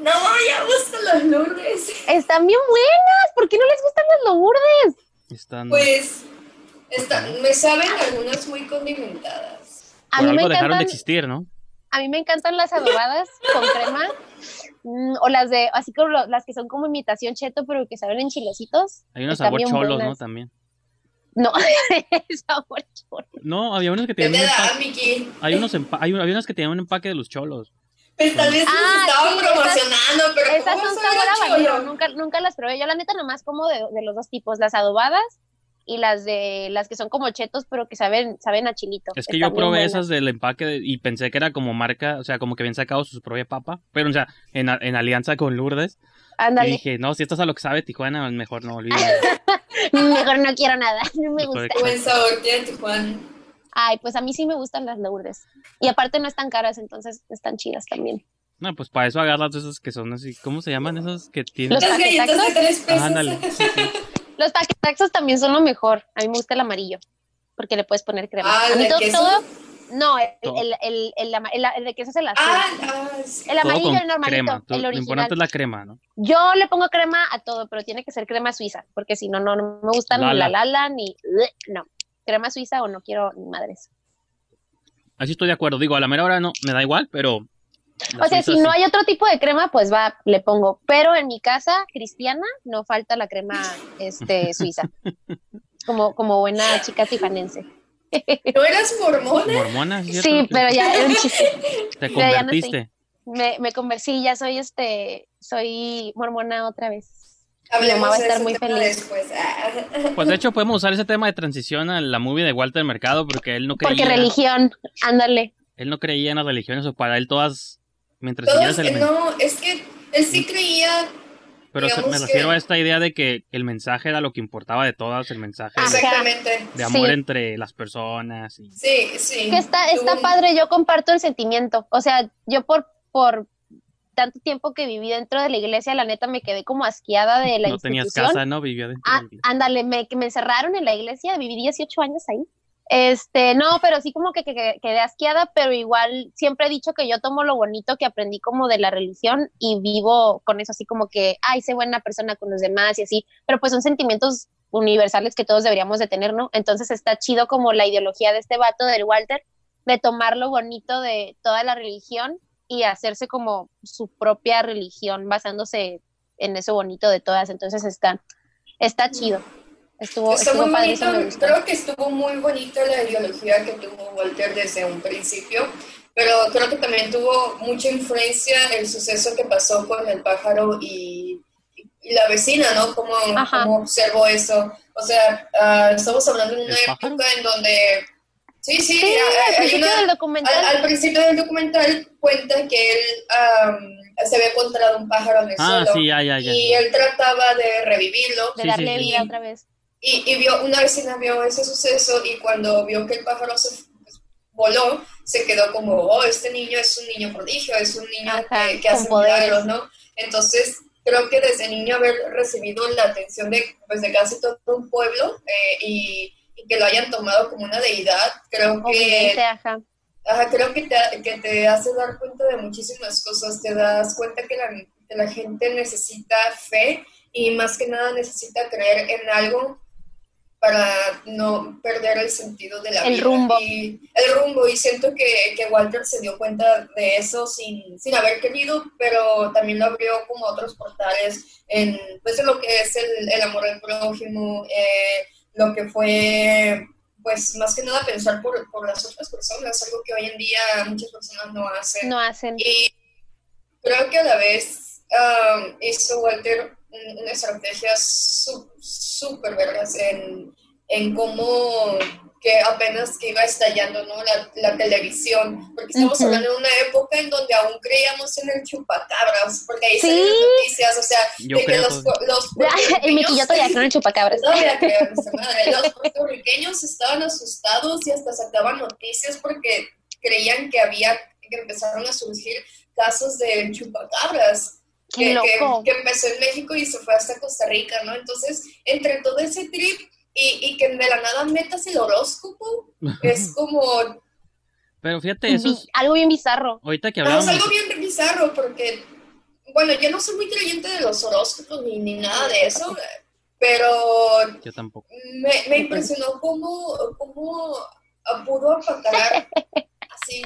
No, ya gustan las lourdes. Están bien buenas. ¿Por qué no les gustan las lourdes? Están... Pues está- me saben algunas muy condimentadas. A por mí, me algo dejaron de encantan, existir, ¿no? a mí me encantan las adobadas con crema. mm, O las de, así como lo- las que son como imitación cheto, pero que saben en chilecitos. Hay unos Están sabor cholos, ¿no? También. No, sabor cholo. No, había unos que ¿Qué tenían te un da, empaque. Hay unos, empa- hay, había unos que tenían un empaque de los cholos. Pues tal vez Ah, estaban sí, esas- promocionando, pero Esas ¿cómo son sabor a nunca, nunca las probé. Yo la neta nomás como de, de los dos tipos, las adobadas y las de las que son como chetos, pero que saben, saben a chilito. Es que Están yo probé esas del empaque de- y pensé que era como marca, o sea, como que habían sacado su propia papa. Pero, o sea, en, en alianza con Lourdes. Y dije, no, si esto es a lo que sabe Tijuana, mejor no, olvídalo. mejor no quiero nada, no me Mejor gusta. Buen sabor tiene Tijuana. Ay, pues a mí sí me gustan las lourdes. Y aparte no están caras, entonces están chidas también. No, pues para eso agarras esas que son así, ¿cómo se llaman esas que tienen? Los de tres pesos. Ah, ándale, sí, sí. Los paquetaxos también son lo mejor. A mí me gusta el amarillo, porque le puedes poner crema. Ah, a mí ¿el de todo, todo- no, el, el, el, el, ama- el- el de queso es el azul. Ah, sí. el Todo amarillo, con el normalito, crema. Tú- el lo original. importante es la crema, ¿no? Yo le pongo crema a todo, pero tiene que ser crema suiza, porque si no, no, no me gustan ni la lala ni. No, crema suiza o no quiero ni madres. Así estoy de acuerdo. Digo, a la mera hora no, me da igual, pero... o sea, si no sí. hay otro tipo de crema, pues va, le pongo. Pero en mi casa cristiana no falta la crema este, suiza. Como, como buena chica tifanense. ¿No eras mormona? Mormona. Sí, pero ya era un chiste. Te no convertiste. Me, me convertí, ya soy este, soy mormona otra vez. Hablemos va a de estar muy feliz. Después. Pues de hecho podemos usar ese tema de transición a la movie de Walter Mercado porque él no creía, Porque religión, ándale. él no creía en las religiones o para él todas, mientras Todos, siguieras el men- no, es que él sí creía. Pero se- me refiero que- a esta idea de que el mensaje era lo que importaba de todas, el mensaje de, Exactamente. de amor Sí. entre las personas. Y, Sí, sí. que está, está un- padre, yo comparto el sentimiento. O sea, yo por, por tanto tiempo que viví dentro de la iglesia, la neta me quedé como asqueada de la no tenías institución. casa, ¿no? Vivía dentro Ah, de la iglesia. ándale, me, me encerraron en la iglesia, viví 18 años ahí. Este, no, pero sí como que, que, que, quedé asqueada, pero igual siempre he dicho que yo tomo lo bonito que aprendí como de la religión y vivo con eso así como que, ay, sé buena persona con los demás y así, pero pues son sentimientos universales que todos deberíamos de tener, ¿no? Entonces está chido como la ideología de este vato, del Walter, de tomar lo bonito de toda la religión y hacerse como su propia religión basándose en eso bonito de todas. Entonces está, está chido. Estuvo, estuvo padre, bonito, creo que estuvo muy bonita la ideología que tuvo Walter desde un principio, pero creo que también tuvo mucha influencia el suceso que pasó con el pájaro y, y la vecina, ¿no? Cómo, cómo observó eso. O sea, ah, estamos hablando de una época en donde... Sí, sí, Sí, al hay principio una- del documental. al, al principio del documental cuenta que él am, se había encontrado un pájaro en el Ah, suelo sí, ya, ya, ya. y él trataba de revivirlo de Sí, darle sí, sí. vida otra vez. y, y vio, una vecina vio ese suceso y cuando vio que el pájaro se pues, voló, se quedó como, oh, este niño es un niño prodigio, es un niño Ajá, que, que hace poderes. milagros, ¿no? Entonces, creo que desde niño haber recibido la atención de, pues, de casi todo un pueblo eh, y que lo hayan tomado como una deidad, creo que Obviamente, ajá. Ajá, creo que te, que te hace dar cuenta de muchísimas cosas. Te das cuenta que la, que la gente necesita fe y más que nada necesita creer en algo para no perder el sentido de la El vida. rumbo. Y el rumbo, y siento que, que Walter se dio cuenta de eso sin, sin haber querido, pero también lo abrió como otros portales en, pues, en lo que es el, el amor al prójimo, eh, lo que fue pues más que nada pensar por, por las otras personas, algo que hoy en día muchas personas no hacen. No hacen. Y creo que a la vez um, hizo Walter un- una estrategia su- súper vergas en, en cómo que apenas que iba estallando ¿no? la, la televisión, porque estamos Ujú. hablando de una época en donde aún creíamos en el chupacabras, porque ahí Sí. salían noticias, o sea, Yo de que los, los y Miki, yo todavía creo en chupacabras. Todavía creo, madre. Los puertorriqueños estaban asustados y hasta sacaban noticias porque creían que había, que empezaron a surgir casos de chupacabras. Que, que, que empezó en México y se fue hasta Costa Rica, ¿no? Entonces, entre todo ese trip y, y que de la nada metas el horóscopo, es como, Pero fíjate, eso es, Algo bien bizarro. ahorita que no, es hablábamos, algo bien bizarro porque, bueno, yo no soy muy creyente de los horóscopos ni, ni nada de eso, pero yo tampopo. me, me impresionó cómo, cómo pudo apacar así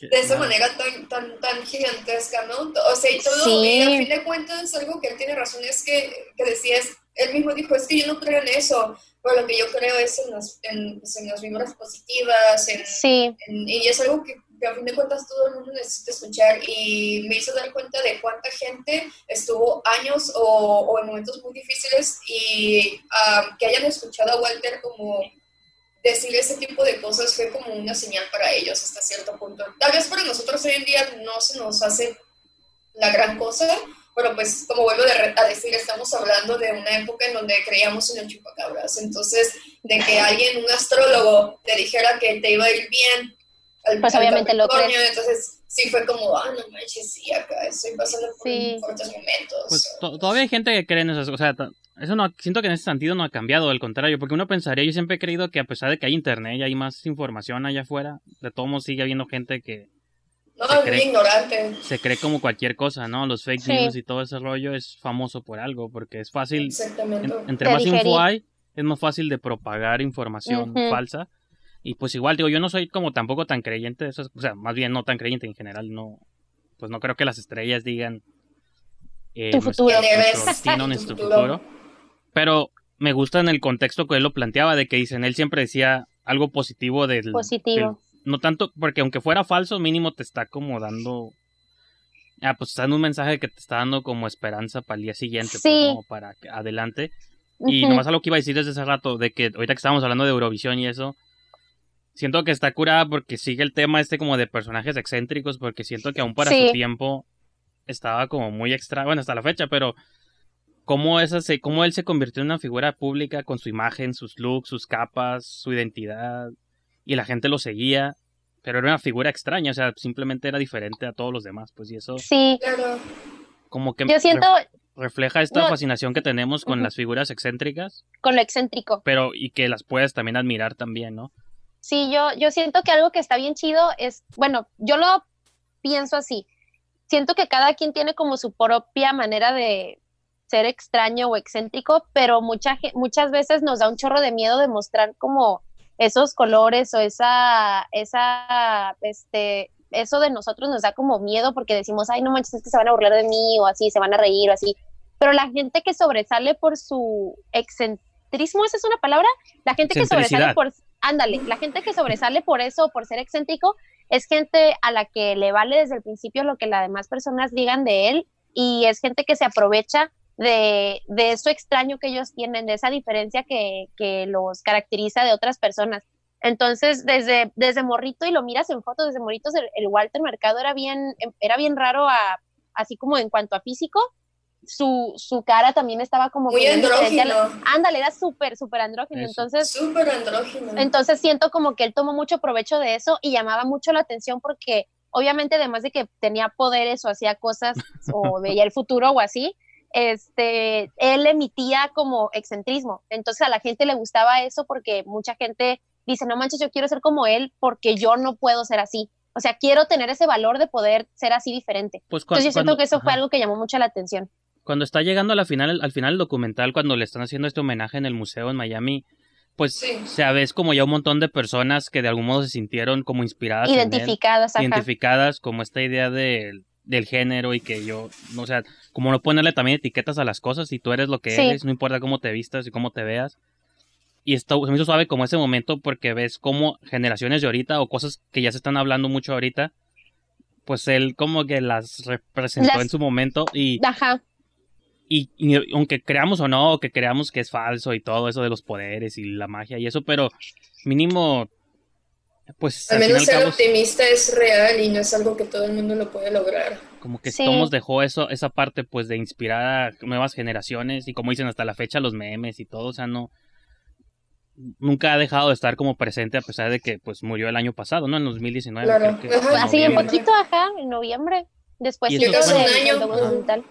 de esa manera tan, tan, tan gigantesca, ¿no? O sea, y todo, Sí. y a fin de cuentas, algo que él tiene razón es que, que decía, es, él mismo dijo, es que yo no creo en eso, pero lo que yo creo es en las, en, pues, en las vibras positivas, en, Sí, en- y es algo que, que a fin de cuentas todo el mundo necesita escuchar y me hizo dar cuenta de cuánta gente estuvo años o, o en momentos muy difíciles y ah, que hayan escuchado a Walter como decir ese tipo de cosas fue como una señal para ellos hasta cierto punto. Tal vez para nosotros hoy en día no se nos hace la gran cosa, pero pues como vuelvo a decir, estamos hablando de una época en donde creíamos en el chupacabras. Entonces, de que alguien, un astrólogo, te dijera que te iba a ir bien, al, Pues al obviamente lo crees. entonces sí fue como, ah, no manches, sí, acá estoy pasando por Sí. fuertes momentos. Pues to- todavía hay gente que cree en esas cosas. O sea, eso no, siento que en ese sentido no ha cambiado, al contrario, porque uno pensaría, yo siempre he creído que a pesar de que hay internet y hay más información allá afuera, de todos modos sigue habiendo gente que no, se es cree- ignorante. se cree como cualquier cosa, ¿no? Los fake Sí. news y todo ese rollo es famoso por algo, porque es fácil, Exactamente. en- entre más info hay, es más fácil de propagar información falsa. Y pues igual, digo, yo no soy como tampoco tan creyente o sea, más bien no tan creyente en general, no, pues no creo que las estrellas digan eh, Tu futuro. Nuestro destino, Tu nuestro futuro. futuro. Pero me gusta en el contexto que él lo planteaba, de que dicen, él siempre decía algo positivo del... positivo. del- no tanto, porque aunque fuera falso, mínimo te está como dando... Ah, pues está dando un mensaje que te está dando como esperanza para el día siguiente, pues, Sí. ¿no? para adelante. Y nomás algo que iba a decir desde hace rato, de que ahorita que estábamos hablando de Eurovisión y eso, siento que está curada porque sigue el tema este como de personajes excéntricos, porque siento que aún para Sí. su tiempo estaba como muy extra, bueno, hasta la fecha, pero cómo, esa se, cómo él se convirtió en una figura pública con su imagen, sus looks, sus capas, su identidad, y la gente lo seguía, pero era una figura extraña, o sea, simplemente era diferente a todos los demás, pues, y eso Sí, Claro. como que... yo siento, refleja esta No. fascinación que tenemos con las figuras excéntricas, con lo excéntrico. pero y que las puedes también admirar también, ¿no? Sí, yo, yo siento que algo que está bien chido es, bueno, yo lo pienso así. Siento que cada quien tiene como su propia manera de ser extraño o excéntrico, pero mucha, muchas veces nos da un chorro de miedo de mostrar como esos colores o esa, esa, este, eso de nosotros nos da como miedo porque decimos, ay, no manches, es que se van a burlar de mí o así, se van a reír o así. Pero la gente que sobresale por su excentrismo, ¿esa es una palabra? La gente que sobresale por, ándale, la gente que sobresale por eso, por ser excéntrico, es gente a la que le vale desde el principio lo que las demás personas digan de él y es gente que se aprovecha de, de eso extraño que ellos tienen, de esa diferencia que, que los caracteriza de otras personas. Entonces, desde, desde morrito, y lo miras en fotos, desde morritos, el, el Walter Mercado era bien, era bien raro, a, así como en cuanto a físico, su, su cara también estaba como... Muy andrógino. Ándale, era súper, súper andrógino. Eso. Entonces, Súper andrógino. entonces siento como que él tomó mucho provecho de eso y llamaba mucho la atención porque obviamente además de que tenía poderes o hacía cosas o veía el futuro o así, este, él emitía como excentrismo. Entonces a la gente le gustaba eso porque mucha gente dice, no manches, yo quiero ser como él porque yo no puedo ser así. O sea, quiero tener ese valor de poder ser así diferente. Pues cu- Entonces yo siento cuando- que eso fue algo que llamó mucho la atención. Cuando está llegando a la final, al final del documental, cuando le están haciendo este homenaje en el museo en Miami, pues Sí. se ves como ya un montón de personas que de algún modo se sintieron como inspiradas en él. Identificadas, ajá. identificadas como esta idea de- del género y que yo, o sea, como no ponerle también etiquetas a las cosas, si tú eres lo que Sí. eres, no importa cómo te vistas y cómo te veas. Y esto se me hizo suave como ese momento porque ves como generaciones de ahorita o cosas que ya se están hablando mucho ahorita, pues él como que las representó Las- en su momento y, Ajá. y, y aunque creamos o no, o que creamos que es falso y todo eso de los poderes y la magia y eso, pero mínimo, pues Al menos ser optimista es real y no es algo que todo el mundo lo puede lograr. como que Sí. Tomos dejó eso, esa parte pues de inspirar a nuevas generaciones y como dicen hasta la fecha los memes y todo, o sea, no nunca ha dejado de estar como presente a pesar de que pues murió el año pasado, ¿no? En 2019 Claro. creo que Ajá. Así en poquito, ajá, en noviembre. Después Y del eso fue- Un año.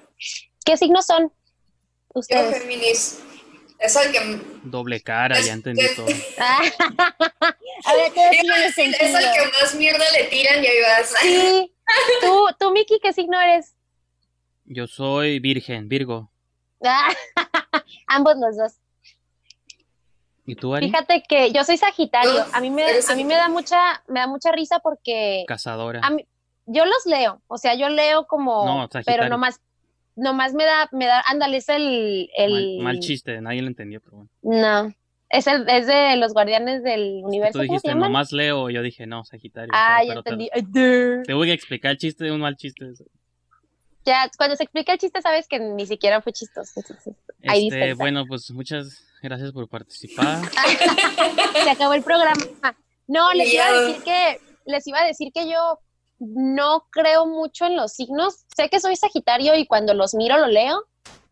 ¿Qué signos son Yo, ustedes? Géminis, es el que... Doble cara, Es- ya entendí es- todo. A ver, ¿qué signo les Es el que más mierda le tiran y ahí vas. Sí. Tú, tú, Miki, ¿qué signo eres? Yo soy virgen, Virgo. Ah, Ambos los dos. ¿Y tú, Ari? Fíjate que yo soy Sagitario. A mí me, a mí me da mucha, me da mucha risa porque Cazadora. a mí, yo los leo. O sea, yo leo como, No, Sagitario. pero nomás, nomás me da, me da, ándale, es el, el Mal, mal chiste, nadie lo entendió, pero bueno. No, es el, es de los guardianes del universo. Tú ¿Cómo se dijiste, nomás leo, yo dije, no, Sagitario. Ah, ya te- entendí. Te voy a explicar el chiste de un mal chiste. Ya, cuando se explica el chiste sabes que ni siquiera fue chistoso. Ahí Este, bueno, pues muchas gracias por participar. se acabó el programa. No, les iba a decir que, les iba a decir que yo no creo mucho en los signos. Sé que soy Sagitario y cuando los miro lo leo,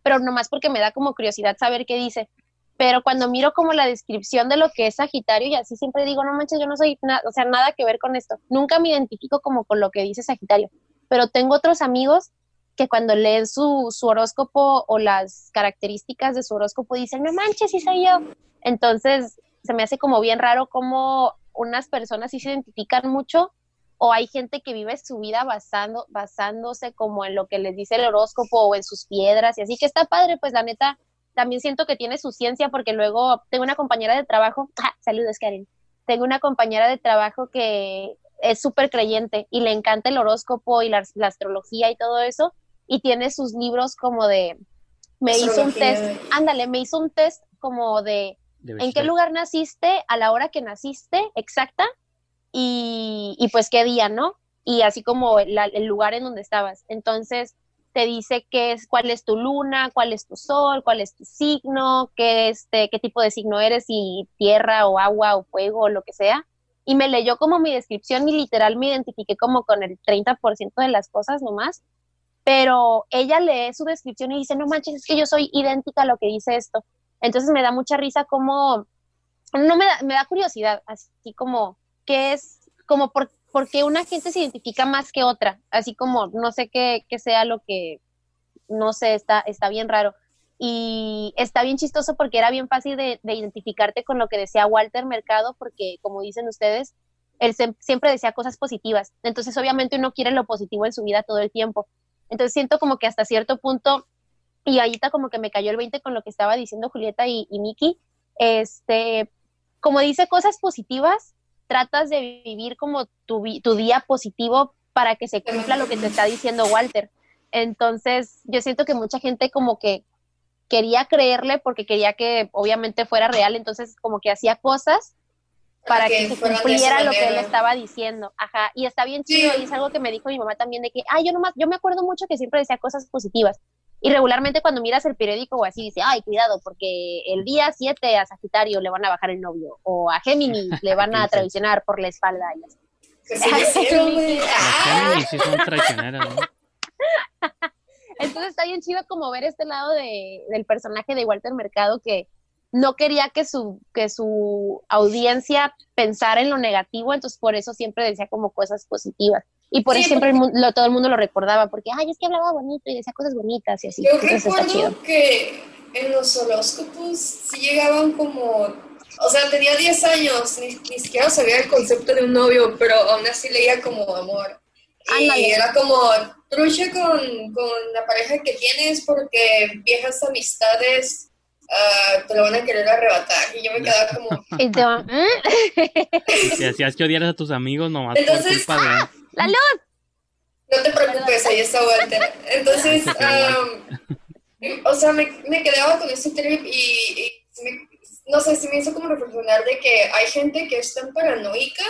pero nomás porque me da como curiosidad saber qué dice. Pero cuando miro como la descripción de lo que es Sagitario y así siempre digo, no manches, yo no soy nada, o sea, nada que ver con esto. Nunca me identifico como con lo que dice Sagitario. Pero tengo otros amigos que cuando leen su, su horóscopo o las características de su horóscopo dicen, no manches, sí soy yo. Entonces, se me hace como bien raro cómo unas personas sí se identifican mucho o hay gente que vive su vida basando, basándose como en lo que les dice el horóscopo o en sus piedras y así que está padre, pues la neta, también siento que tiene su ciencia porque luego tengo una compañera de trabajo, ¡Ah! saludos Karen, tengo una compañera de trabajo que es súper creyente y le encanta el horóscopo y la, la astrología y todo eso y tiene sus libros como de, me hizo un test, ándale, me hizo un test como de de en qué lugar naciste, a la hora que naciste, exacta, y, y pues qué día, ¿no? Y así como el lugar en donde estabas. Entonces te dice qué es, cuál es tu luna, cuál es tu sol, cuál es tu signo, qué, este, qué tipo de signo eres, si tierra o agua o fuego o lo que sea. Y me leyó como mi descripción y literal me identifiqué como con el 30% de las cosas nomás. Pero ella lee su descripción y dice, no manches, es que yo soy idéntica a lo que dice esto. Entonces me da mucha risa como, no me da, me da curiosidad, así como, ¿qué es? Como por, por una gente se identifica más que otra, así como, no sé qué, qué sea lo que, no sé, está, está bien raro. Y está bien chistoso porque era bien fácil de, identificarte con lo que decía Walter Mercado, porque como dicen ustedes, él siempre decía cosas positivas. Entonces, obviamente uno quiere lo positivo en su vida todo el tiempo. Entonces, siento como que hasta cierto punto, y ahorita como que me cayó el 20 con lo que estaba diciendo Julieta y, y Miki, este, como dice cosas positivas, tratas de vivir como tu, tu día positivo para que se cumpla lo que te está diciendo Walter. Entonces, yo siento que mucha gente como que quería creerle porque quería que obviamente fuera real, entonces como que hacía cosas para que, se cumpliera lo que él estaba diciendo. Ajá, y está bien chido y es algo que me dijo mi mamá también de que, ay, yo nomás, yo me acuerdo mucho que siempre decía cosas positivas. Y regularmente cuando miras el periódico o así dice, ay, cuidado, porque el día 7 a Sagitario le van a bajar el novio, o a Géminis le van a traicionar por la espalda. Y así. Entonces está bien chido como ver este lado de, del personaje de Walter Mercado que no quería que su, que su audiencia pensara en lo negativo, entonces por eso siempre decía como cosas positivas. Y por eso siempre todo el mundo lo recordaba, porque, ay, es que hablaba bonito y decía cosas bonitas y así. Yo recuerdo que en los horóscopos sí llegaban como o sea, tenía 10 años, ni, siquiera sabía el concepto de un novio, pero aún así leía como amor. Y era como, truche con, con, la pareja que tienes porque viejas amistades uh, te lo van a querer arrebatar. Y yo me quedaba como... Y te van... Si hacías que odiaras a tus amigos nomás Entonces, por culpa de... ¡La luz! No te preocupes, ahí está Walter. Entonces, um, o sea, me, me, quedaba con ese trip y, y me, no sé, si me hizo como reflexionar de que hay gente que es tan paranoica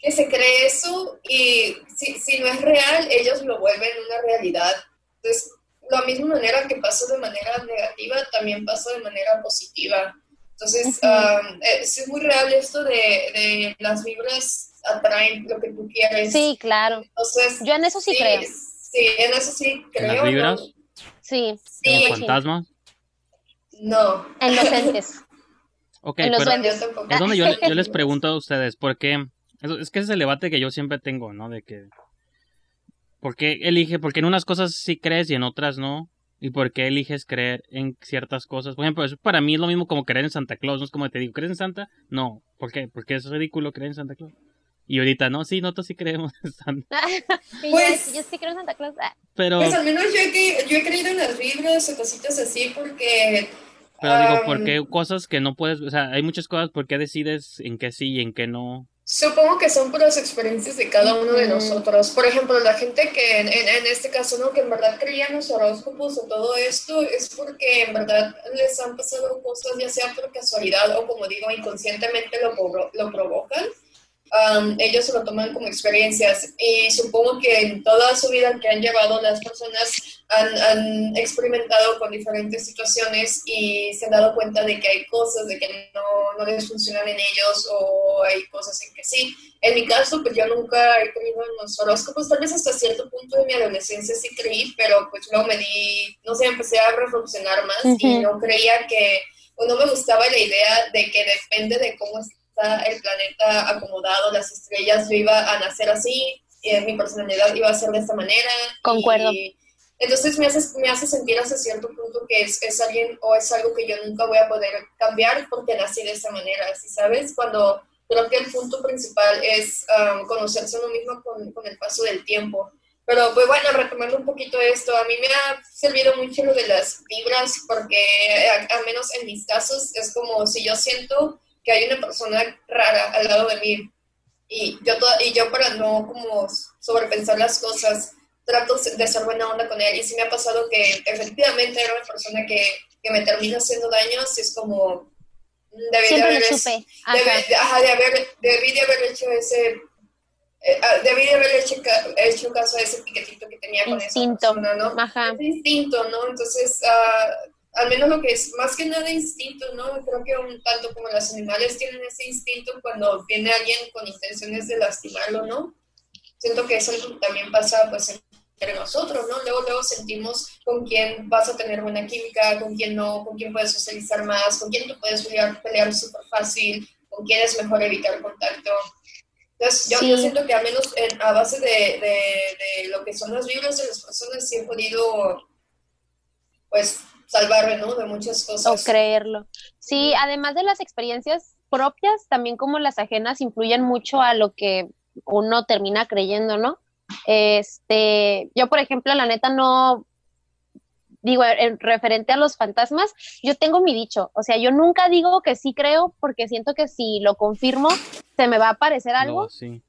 que se cree eso y si, si no es real, ellos lo vuelven una realidad. Entonces, la misma manera que pasa de manera negativa, también pasa de manera positiva. Entonces, um, es muy real esto de, de, las vibras atraen lo que tú quieres. Sí, claro. Entonces, yo en eso sí, creo. Sí, en eso sí creo. ¿En las vibras? Sí. ¿En los fantasmas? No. En los entes. Ok, pero es donde yo, yo, les pregunto a ustedes, ¿por qué? Es que ese es el debate que yo siempre tengo, ¿no? De que, ¿por qué elige? Porque en unas cosas sí crees y en otras no. ¿Y por qué eliges creer en ciertas cosas? Por ejemplo, eso para mí es lo mismo como creer en Santa Claus, ¿no? Es como te digo, ¿crees en Santa? No. ¿Por qué? Porque es ridículo creer en Santa Claus. Y ahorita, no, sí, nosotros sí creemos en Santa. pues, yo, sí creo en Santa Claus. Ah. Pero... Pues al menos yo he, yo he creído en las vibras o cositas así porque pero digo, ¿por qué cosas que no puedes, o sea, hay muchas cosas, ¿por qué decides en qué sí y en qué no? Supongo que son puras experiencias de cada uno de nosotros. Por ejemplo, la gente que en, en, este caso, ¿no? Que en verdad creía en los horóscopos o todo esto, es porque en verdad les han pasado cosas, ya sea por casualidad o como digo, inconscientemente lo, lo provocan ellos se lo toman como experiencias. Y supongo que en toda su vida que han llevado las personas han, experimentado con diferentes situaciones y se han dado cuenta de que hay cosas de que no, no, les funcionan en ellos o hay cosas en que sí. En mi caso, pues yo nunca he creído en los horóscopos, tal vez hasta cierto punto de mi adolescencia sí creí, pero pues luego me di, no sé, empecé a reflexionar más y no creía que, o no me gustaba la idea de que depende de cómo el planeta acomodado, las estrellas, yo iba a nacer así, y mi personalidad iba a ser de esta manera. Concuerdo. entonces me hace, me hace sentir hasta cierto punto que es, es, alguien o es algo que yo nunca voy a poder cambiar porque nací de esta manera, ¿sí sabes? Cuando creo que el punto principal es um, conocerse a uno mismo con, con, el paso del tiempo. Pero pues bueno, retomando un poquito esto, a mí me ha servido mucho lo de las vibras porque al menos en mis casos es como si yo siento que hay una persona rara al lado de mí y yo, y yo para no como sobrepensar las cosas, trato de ser buena onda con él y sí me ha pasado que efectivamente era una persona que, que me termina haciendo daños y es como debí de haber, haber, debí de haber hecho ese eh, ah, debí de haber hecho, hecho, caso a ese piquetito que tenía con instinto. esa persona, ¿no? Ajá. instinto, ¿no? Entonces, uh, al menos lo que es más que nada instinto, ¿no? Creo que un tanto como los animales tienen ese instinto cuando viene alguien con intenciones de lastimarlo, ¿no? Siento que eso también pasa pues entre nosotros, ¿no? Luego, luego sentimos con quién vas a tener buena química, con quién no, con quién puedes socializar más, con quién te puedes pelear, pelear súper fácil, con quién es mejor evitar contacto. Entonces, yo, siento que al menos a base de, de, de, lo que son las vibras de las personas sí he podido pues salvarme, ¿no? De muchas cosas. O creerlo. Sí, además de las experiencias propias, también como las ajenas influyen mucho a lo que uno termina creyendo, ¿no? Este, yo por ejemplo, la neta no, digo, en referente a los fantasmas, yo tengo mi dicho, o sea, yo nunca digo que sí creo porque siento que si lo confirmo, se me va a aparecer algo. sí.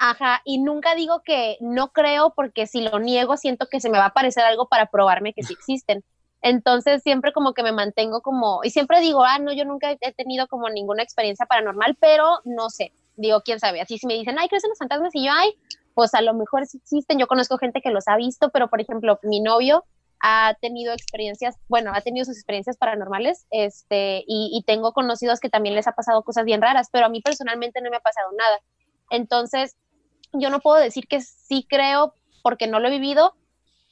Ajá, y nunca digo que no creo porque si lo niego, siento que se me va a aparecer algo para probarme que sí existen. Entonces siempre como que me mantengo como, y siempre digo, ah, no, yo nunca he tenido como ninguna experiencia paranormal, pero no sé, digo, quién sabe, así si me dicen, ay, ¿crees en los fantasmas? Y yo, ay, pues a lo mejor sí existen, yo conozco gente que los ha visto, pero por ejemplo, mi novio ha tenido experiencias, bueno, ha tenido sus experiencias paranormales, este, y, y tengo conocidos que también les ha pasado cosas bien raras, pero a mí personalmente no me ha pasado nada. Entonces, yo no puedo decir que sí creo porque no lo he vivido,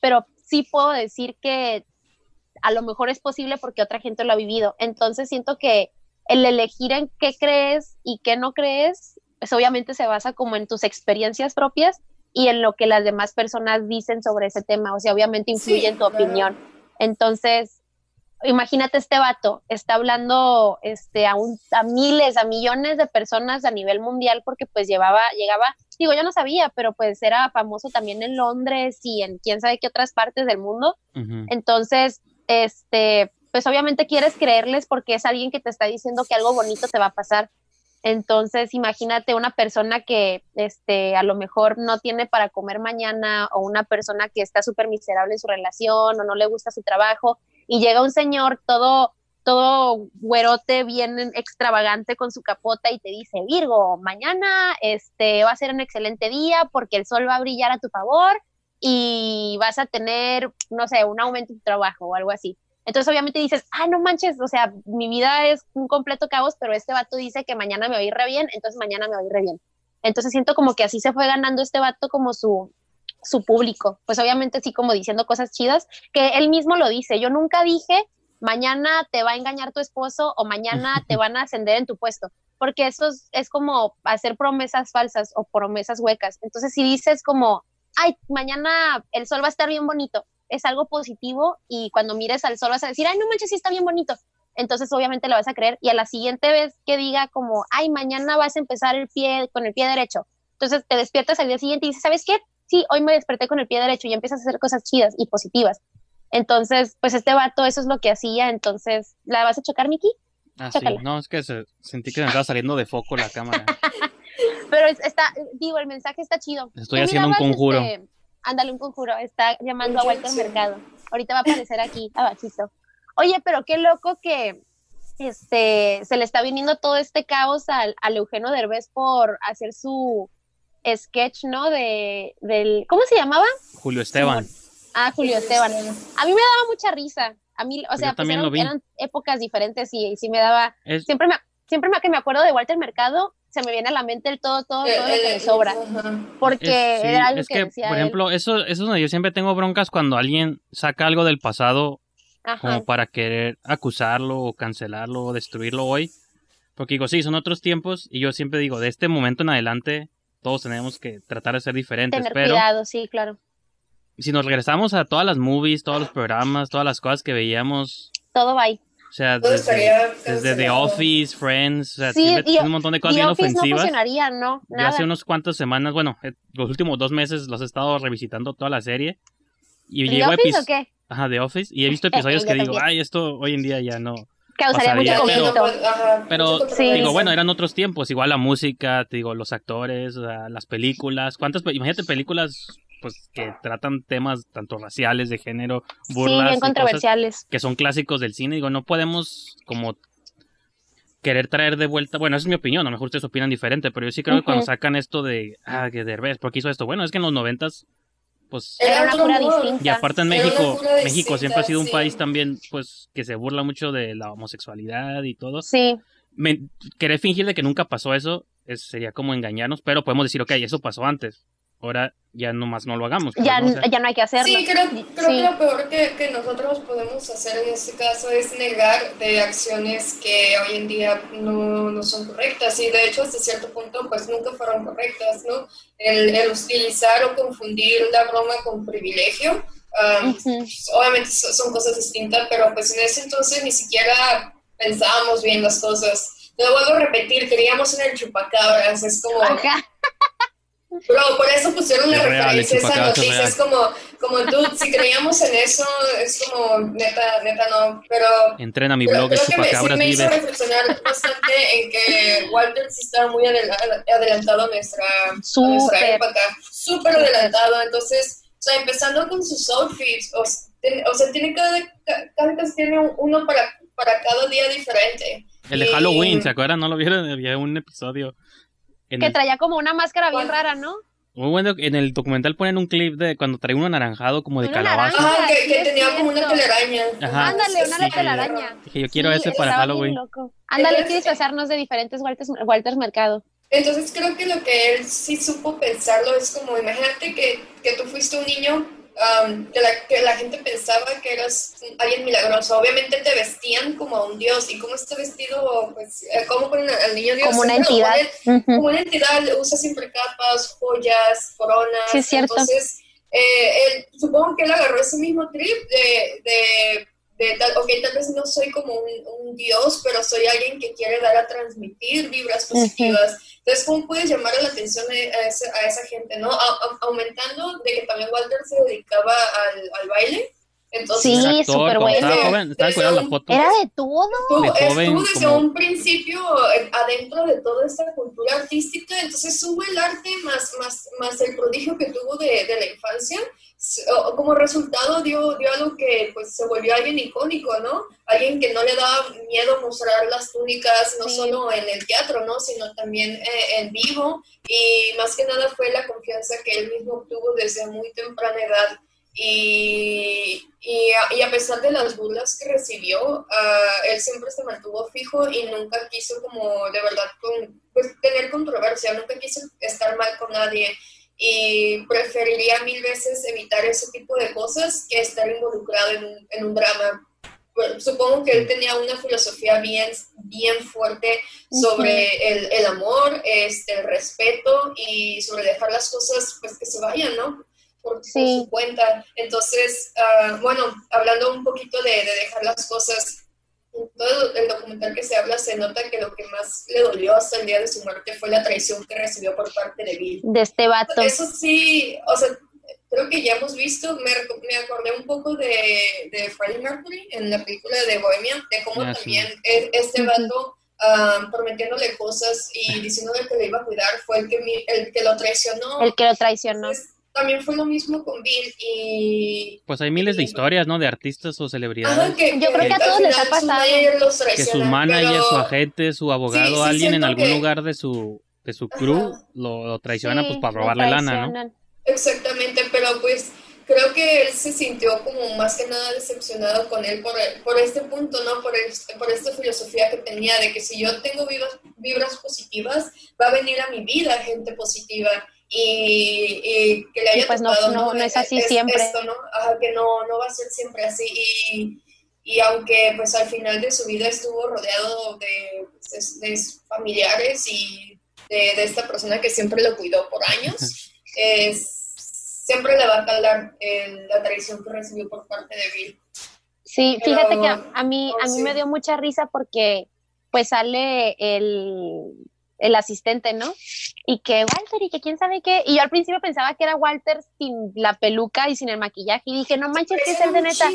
pero sí puedo decir que a lo mejor es posible porque otra gente lo ha vivido. Entonces siento que el elegir en qué crees y qué no crees, pues obviamente se basa como en tus experiencias propias y en lo que las demás personas dicen sobre ese tema, o sea, obviamente influye en tu opinión. Entonces, imagínate este vato, está hablando este, a, un, a miles, a millones de personas a nivel mundial porque pues llevaba, llegaba, digo, yo no sabía, pero pues era famoso también en Londres y en quién sabe qué otras partes del mundo. Entonces, este, pues obviamente quieres creerles porque es alguien que te está diciendo que algo bonito te va a pasar. Entonces, imagínate una persona que este, a lo mejor no tiene para comer mañana o una persona que está súper miserable en su relación o no le gusta su trabajo y llega un señor todo todo güerote bien extravagante con su capota y te dice, Virgo, mañana este va a ser un excelente día porque el sol va a brillar a tu favor y vas a tener, no sé, un aumento de trabajo o algo así. Entonces obviamente dices, ah, no manches, o sea, mi vida es un completo caos, pero este vato dice que mañana me va a ir re bien, entonces mañana me va a ir re bien. Entonces siento como que así se fue ganando este vato como su, su público. Pues obviamente sí como diciendo cosas chidas, que él mismo lo dice. Yo nunca dije mañana te va a engañar tu esposo o mañana te van a ascender en tu puesto, porque eso es, como hacer promesas falsas o promesas huecas. Entonces, si dices como, ay, mañana el sol va a estar bien bonito, es algo positivo y cuando mires al sol vas a decir, ay, no manches, sí está bien bonito. Entonces, obviamente le vas a creer y a la siguiente vez que diga como, ay, mañana vas a empezar el pie con el pie derecho. Entonces, te despiertas al día siguiente y dices, ¿sabes qué? Sí, hoy me desperté con el pie derecho y empiezas a hacer cosas chidas y positivas. Entonces, pues este vato eso es lo que hacía, entonces, ¿la vas a chocar, Miki? Ah, sí, no, es que sentí que me estaba saliendo de foco la cámara. Pero está, digo, el mensaje está chido. Estoy haciendo un conjuro. Este, ándale, un conjuro, está llamando a Walter Mercado. Ahorita va a aparecer aquí, abajito. Oye, pero qué loco que este se le está viniendo todo este caos al, al Eugenio Derbez por hacer su sketch, ¿no? De, del, ¿cómo se llamaba? Julio Esteban. Ah, Julio Esteban. A mí me daba mucha risa. A mí, o sea, pues eran, épocas diferentes y, sí me daba. Siempre me, siempre me, que me acuerdo de Walter Mercado, se me viene a la mente el todo, todo, todo lo que me sobra. Porque era algo que, decía Por ejemplo, eso, eso es donde yo siempre tengo broncas cuando alguien saca algo del pasado como para querer acusarlo o cancelarlo o destruirlo hoy. Porque digo, sí, son otros tiempos y yo siempre digo, de este momento en adelante todos tenemos que tratar de ser diferentes. Tener pero, cuidado, sí, claro si nos regresamos a todas las movies, todos los programas, todas las cosas que veíamos. Todo va ahí. O sea, desde, The Office, Friends, o sea, un montón de cosas bien ofensivas. No funcionaría, ¿no? Nada. hace unos cuantas semanas, bueno, eh, los últimos dos meses los he estado revisitando toda la serie. Y ¿The Office o qué? Ajá, The Office. Y he visto episodios que digo, ay, esto hoy en día ya no. Causaría mucho conflicto. Pero, digo, bueno, eran otros tiempos. Igual la música, te digo, los actores, las películas. ¿Cuántas? Imagínate películas pues que tratan temas tanto raciales, de género, burlas. Sí, bien controversiales. Que son clásicos del cine. Digo, no podemos como querer traer de vuelta, bueno, esa es mi opinión, a lo mejor ustedes opinan diferente, pero yo sí creo que cuando sacan esto de, ah, que Derbez, ¿por qué hizo esto? Bueno, es que en los noventas, pues... Era una cura distinta. Y aparte en México, México siempre ha sido un país también, pues, que se burla mucho de la homosexualidad y todo. Sí. Me, querer fingir de que nunca pasó eso, es, sería como engañarnos, pero podemos decir, ok, eso pasó antes ahora ya nomás no lo hagamos. Ya, ya no hay que hacerlo. Sí, creo, creo que lo peor que, que, nosotros podemos hacer en este caso es negar de acciones que hoy en día no, no, son correctas y de hecho hasta cierto punto pues nunca fueron correctas, ¿no? El, el utilizar o confundir la broma con privilegio Um, pues, obviamente son cosas distintas, pero pues en ese entonces ni siquiera pensábamos bien las cosas. Lo vuelvo a repetir, creíamos en el chupacabras, es como... Bro, por eso pusieron la referencia a esa noticia. Es como, como tú, si creíamos en eso, es como, neta, neta no. Pero. Entren a mi blog, es Chupacabras me, sí me hizo reflexionar bastante en que Walter sí estaba muy adelantado a nuestra, a nuestra época. Súper adelantado. Entonces, o sea, empezando con sus outfits, o, o sea, tiene cada, cada vez tiene uno para, para cada día diferente. El de Halloween, ¿se acuerdan? ¿No lo vieron? Había un episodio que traía como una máscara bien rara, ¿no? Muy bueno, en el documental ponen un clip de cuando trae uno anaranjado como de calabaza. Ah, que, tenía como una telaraña. Ajá. Ándale, una telaraña. Dije, yo quiero ese para Halloween. Ándale, hay que disfrazarnos de diferentes Walters, Walters Mercado. Entonces creo que lo que él sí supo pensarlo es como, imagínate que, que tú fuiste un niño que, la, que, la, gente pensaba que eras alguien milagroso. Obviamente te vestían como un dios. ¿Y cómo está vestido? Pues, eh, ¿cómo ponen al niño dios? Como una entidad. Como una entidad, usa siempre capas, joyas, coronas. Sí, es cierto. Entonces, eh, él, supongo que él agarró ese mismo trip de, de de tal, ok, tal vez no soy como un, dios, pero soy alguien que quiere dar a transmitir vibras positivas. Entonces, ¿cómo puedes llamar la atención a, a esa gente, no? aumentando de que también Walter se dedicaba al baile. Entonces, sí, súper bueno. Era de todo. Estuvo, desde un principio eh, adentro de toda esta cultura artística, entonces sube el arte más, más, más el prodigio que tuvo de, de la infancia como resultado dio, dio algo que pues se volvió alguien icónico, ¿no? Alguien que no le daba miedo mostrar las túnicas, no solo en el teatro, ¿no? Sino también eh, en vivo y más que nada fue la confianza que él mismo obtuvo desde muy temprana edad. Y, y, a, pesar de las burlas que recibió, uh, él siempre se mantuvo fijo y nunca quiso como de verdad con, pues, tener controversia, nunca quiso estar mal con nadie y preferiría mil veces evitar ese tipo de cosas que estar involucrado en un, en un drama. supongo que él tenía una filosofía bien, bien fuerte sobre el, el, amor, este, el respeto y sobre dejar las cosas pues que se vayan, ¿no? Por, su cuenta. Entonces, uh, bueno, hablando un poquito de, de dejar las cosas todo el documental que se habla se nota que lo que más le dolió hasta el día de su muerte fue la traición que recibió por parte de Bill. De este vato. Eso sí, o sea, creo que ya hemos visto, me, me acordé un poco de, de, Freddie Mercury en la película de Bohemian, de cómo ah, también e, este vato um, prometiéndole cosas y diciéndole que le iba a cuidar fue el que, el que lo traicionó. El que lo traicionó también fue lo mismo con Bill y... Pues hay miles de historias, ¿no? De artistas o celebridades. Yo creo que, a todos les ha pasado. Que su manager, su agente, su abogado, alguien en algún lugar de su, de su crew lo, traiciona pues para robarle lana, ¿no? Exactamente, pero pues creo que él se sintió como más que nada decepcionado con él por, por este punto, ¿no? Por, por esta filosofía que tenía de que si yo tengo vibras, vibras positivas, va a venir a mi vida gente positiva y, que le haya pues no, no, es así siempre. ¿no? que no, no va a ser siempre así. Y, y, aunque pues al final de su vida estuvo rodeado de, de, familiares y de, de, esta persona que siempre lo cuidó por años, siempre le va a calar la traición que recibió por parte de Bill. Sí, fíjate que a, mí, a mí me dio mucha risa porque pues sale el el asistente, ¿no? Y que Walter y que quién sabe qué. Y yo al principio pensaba que era Walter sin la peluca y sin el maquillaje. Y dije, no manches, que es el de neta.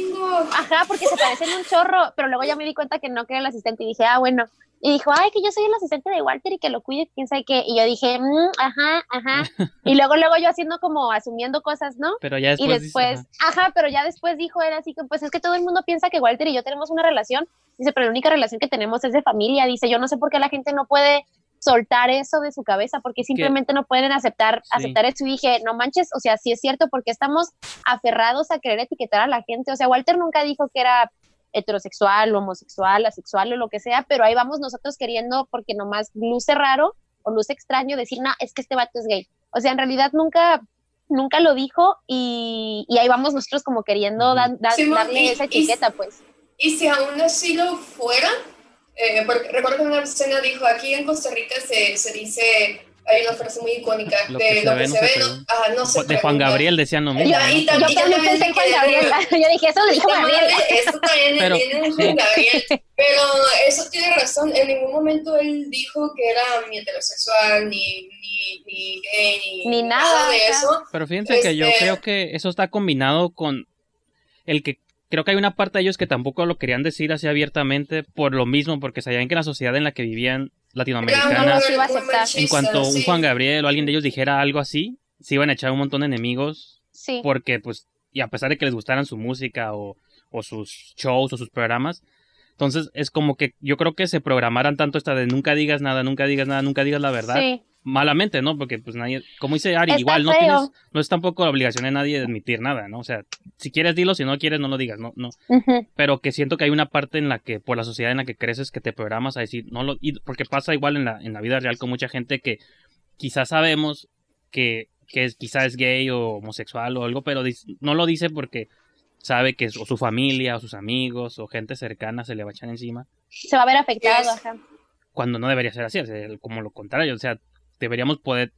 Ajá, porque se parecen un chorro. Pero luego ya me di cuenta que no que era el asistente y dije, ah, bueno. Y dijo, ay, que yo soy el asistente de Walter y que lo cuide, quién sabe qué. Y yo dije, mm, ajá, ajá. Y luego, luego yo haciendo como asumiendo cosas, ¿no? Pero ya después. Y después, ajá. pero ya después dijo, era así que, pues es que todo el mundo piensa que Walter y yo tenemos una relación. Dice, pero la única relación que tenemos es de familia. Dice, yo no sé por qué la gente no puede soltar eso de su cabeza porque simplemente no pueden aceptar aceptar eso. Y dije, no manches, o sea, sí es cierto porque estamos aferrados a querer etiquetar a la gente, o sea, Walter nunca dijo que era heterosexual, homosexual, asexual o lo que sea, pero ahí vamos nosotros queriendo porque nomás luce raro o luce extraño decir, no, es que este vato es gay. O sea, en realidad nunca nunca lo dijo y, ahí vamos nosotros como queriendo darle esa etiqueta, pues. Y si aún así lo fuera, eh, porque recuerdo que una escena dijo, aquí en Costa Rica se, se dice hay una frase muy icónica Lo de que lo que se se ve, no, ajá, no se De Juan. Gabriel decían lo mismo. Y- ¿no? y Yo también- pensé en Juan Gabriel. Yo dije, eso lo dijo Esta Gabriel. madre, esto también Pero- viene de Juan Gabriel, pero eso tiene razón. En ningún momento él dijo que era ni heterosexual, ni, ni, ni gay, ni, Ni nada, de eso. Pero fíjense que yo Este- creo que eso está combinado con el que creo que hay una parte de ellos que tampoco lo querían decir así abiertamente por lo mismo, porque sabían que la sociedad en la que vivían latinoamericana, no se iba a aceptar. en cuanto un. Juan Gabriel o alguien de ellos dijera algo así, se iban a echar un montón de enemigos Sí. porque pues y a pesar de que les gustaran su música o, o sus shows o sus programas entonces es como que yo creo que se programaran tanto esta de nunca digas nada nunca digas nada nunca digas la verdad Sí. Malamente no porque pues nadie como dice Ari Está igual no feo. tienes no es tampoco la obligación de nadie de admitir nada no o sea si quieres dilo si no quieres no lo digas no no pero que siento que hay una parte en la que por la sociedad en la que creces que te programas a decir no lo y porque pasa igual en la en la vida real con mucha gente que quizás sabemos que que es, quizás es gay o homosexual o algo pero no lo dice porque sabe que o su familia o sus amigos o gente cercana se le va a echar encima Se va a ver afectado. Yes. Ajá. cuando no debería ser así, o sea, como lo contrario, o sea, deberíamos poder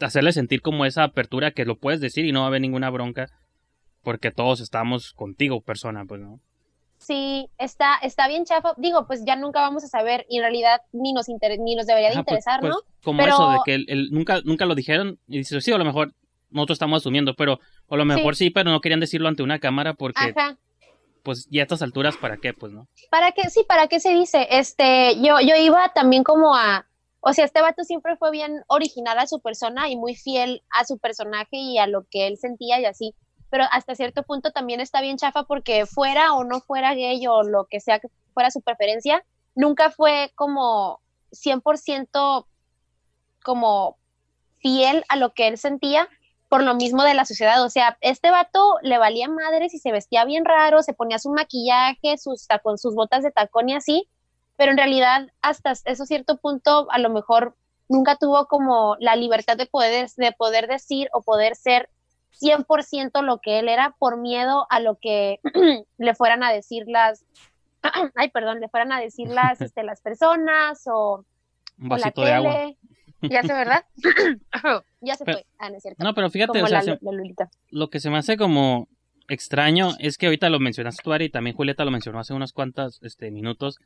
hacerle sentir como esa apertura que lo puedes decir y no va a haber ninguna bronca porque todos estamos contigo, persona, pues, ¿no? Sí, está, está bien chafa. Digo, pues ya nunca vamos a saber y en realidad ni nos, inter- ni nos debería de Ajá, pues- interesar, pues, ¿no? Como Pero- eso de que él, él nunca, nunca lo dijeron y dices, sí, a lo mejor nosotros estamos asumiendo, pero a lo mejor sí, pero no querían decirlo ante una cámara porque, Ajá. pues, ya a estas alturas, ¿para qué? Pues, ¿no? ¿Para qué? Sí, ¿para qué se dice? Este, yo, yo iba también como a, o sea, este vato siempre fue bien original a su persona y muy fiel a su personaje y a lo que él sentía y así. Pero hasta cierto punto también está bien chafa porque fuera o no fuera gay o lo que sea que fuera su preferencia, nunca fue como 100% como fiel a lo que él sentía por lo mismo de la sociedad. O sea, este vato le valía madres y se vestía bien raro, se ponía su maquillaje, sus tacón, sus botas de tacón y así, pero en realidad hasta eso cierto punto a lo mejor nunca tuvo como la libertad de poder, de poder decir o poder ser 100% lo que él era por miedo a lo que le fueran a decir las, ay, perdón, le fueran a decir las, este, las personas o, Un o la vasito de agua. Ya sé, ¿verdad? ya se Pero- fue. Ah, no es cierto. No, pero fíjate, como o sea, la, la lo que se me hace como extraño es que ahorita lo mencionaste tú, Ari, y también Julieta lo mencionó hace unos cuantos este, minutos,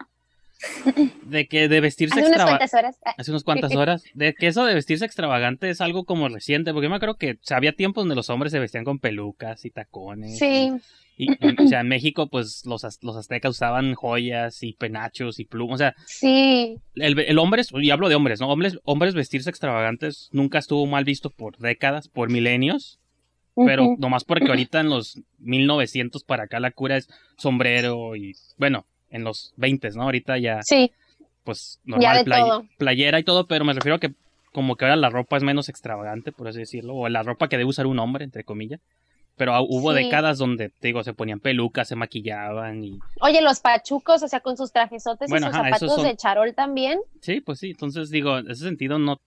de que de vestirse Hace unas cuantas horas. ah, hace unas cuantas horas, de que eso de vestirse extravagante es algo como reciente, porque yo me acuerdo que o sea, había tiempos donde los hombres se vestían con pelucas y tacones. Sí, Y, y, o sea, en México, pues los, los aztecas usaban joyas y penachos y plumas. O sea, sí, el, el hombre, y hablo de hombres, ¿no? Hombres, hombres vestirse extravagantes nunca estuvo mal visto por décadas, por milenios. Pero nomás porque ahorita en los 1900 para acá la cura es sombrero y, bueno, en los 20, ¿no? Ahorita ya, sí, pues, Ya normal, de play- todo. playera y todo, pero me refiero a que como que ahora la ropa es menos extravagante, por así decirlo, o la ropa que debe usar un hombre, entre comillas. Pero hubo Sí. décadas donde, te digo, se ponían pelucas, se maquillaban y... Oye, los pachucos, o sea, con sus trajesotes Bueno, y sus ajá, zapatos son- de charol también. Sí, pues sí, entonces digo, en ese sentido no...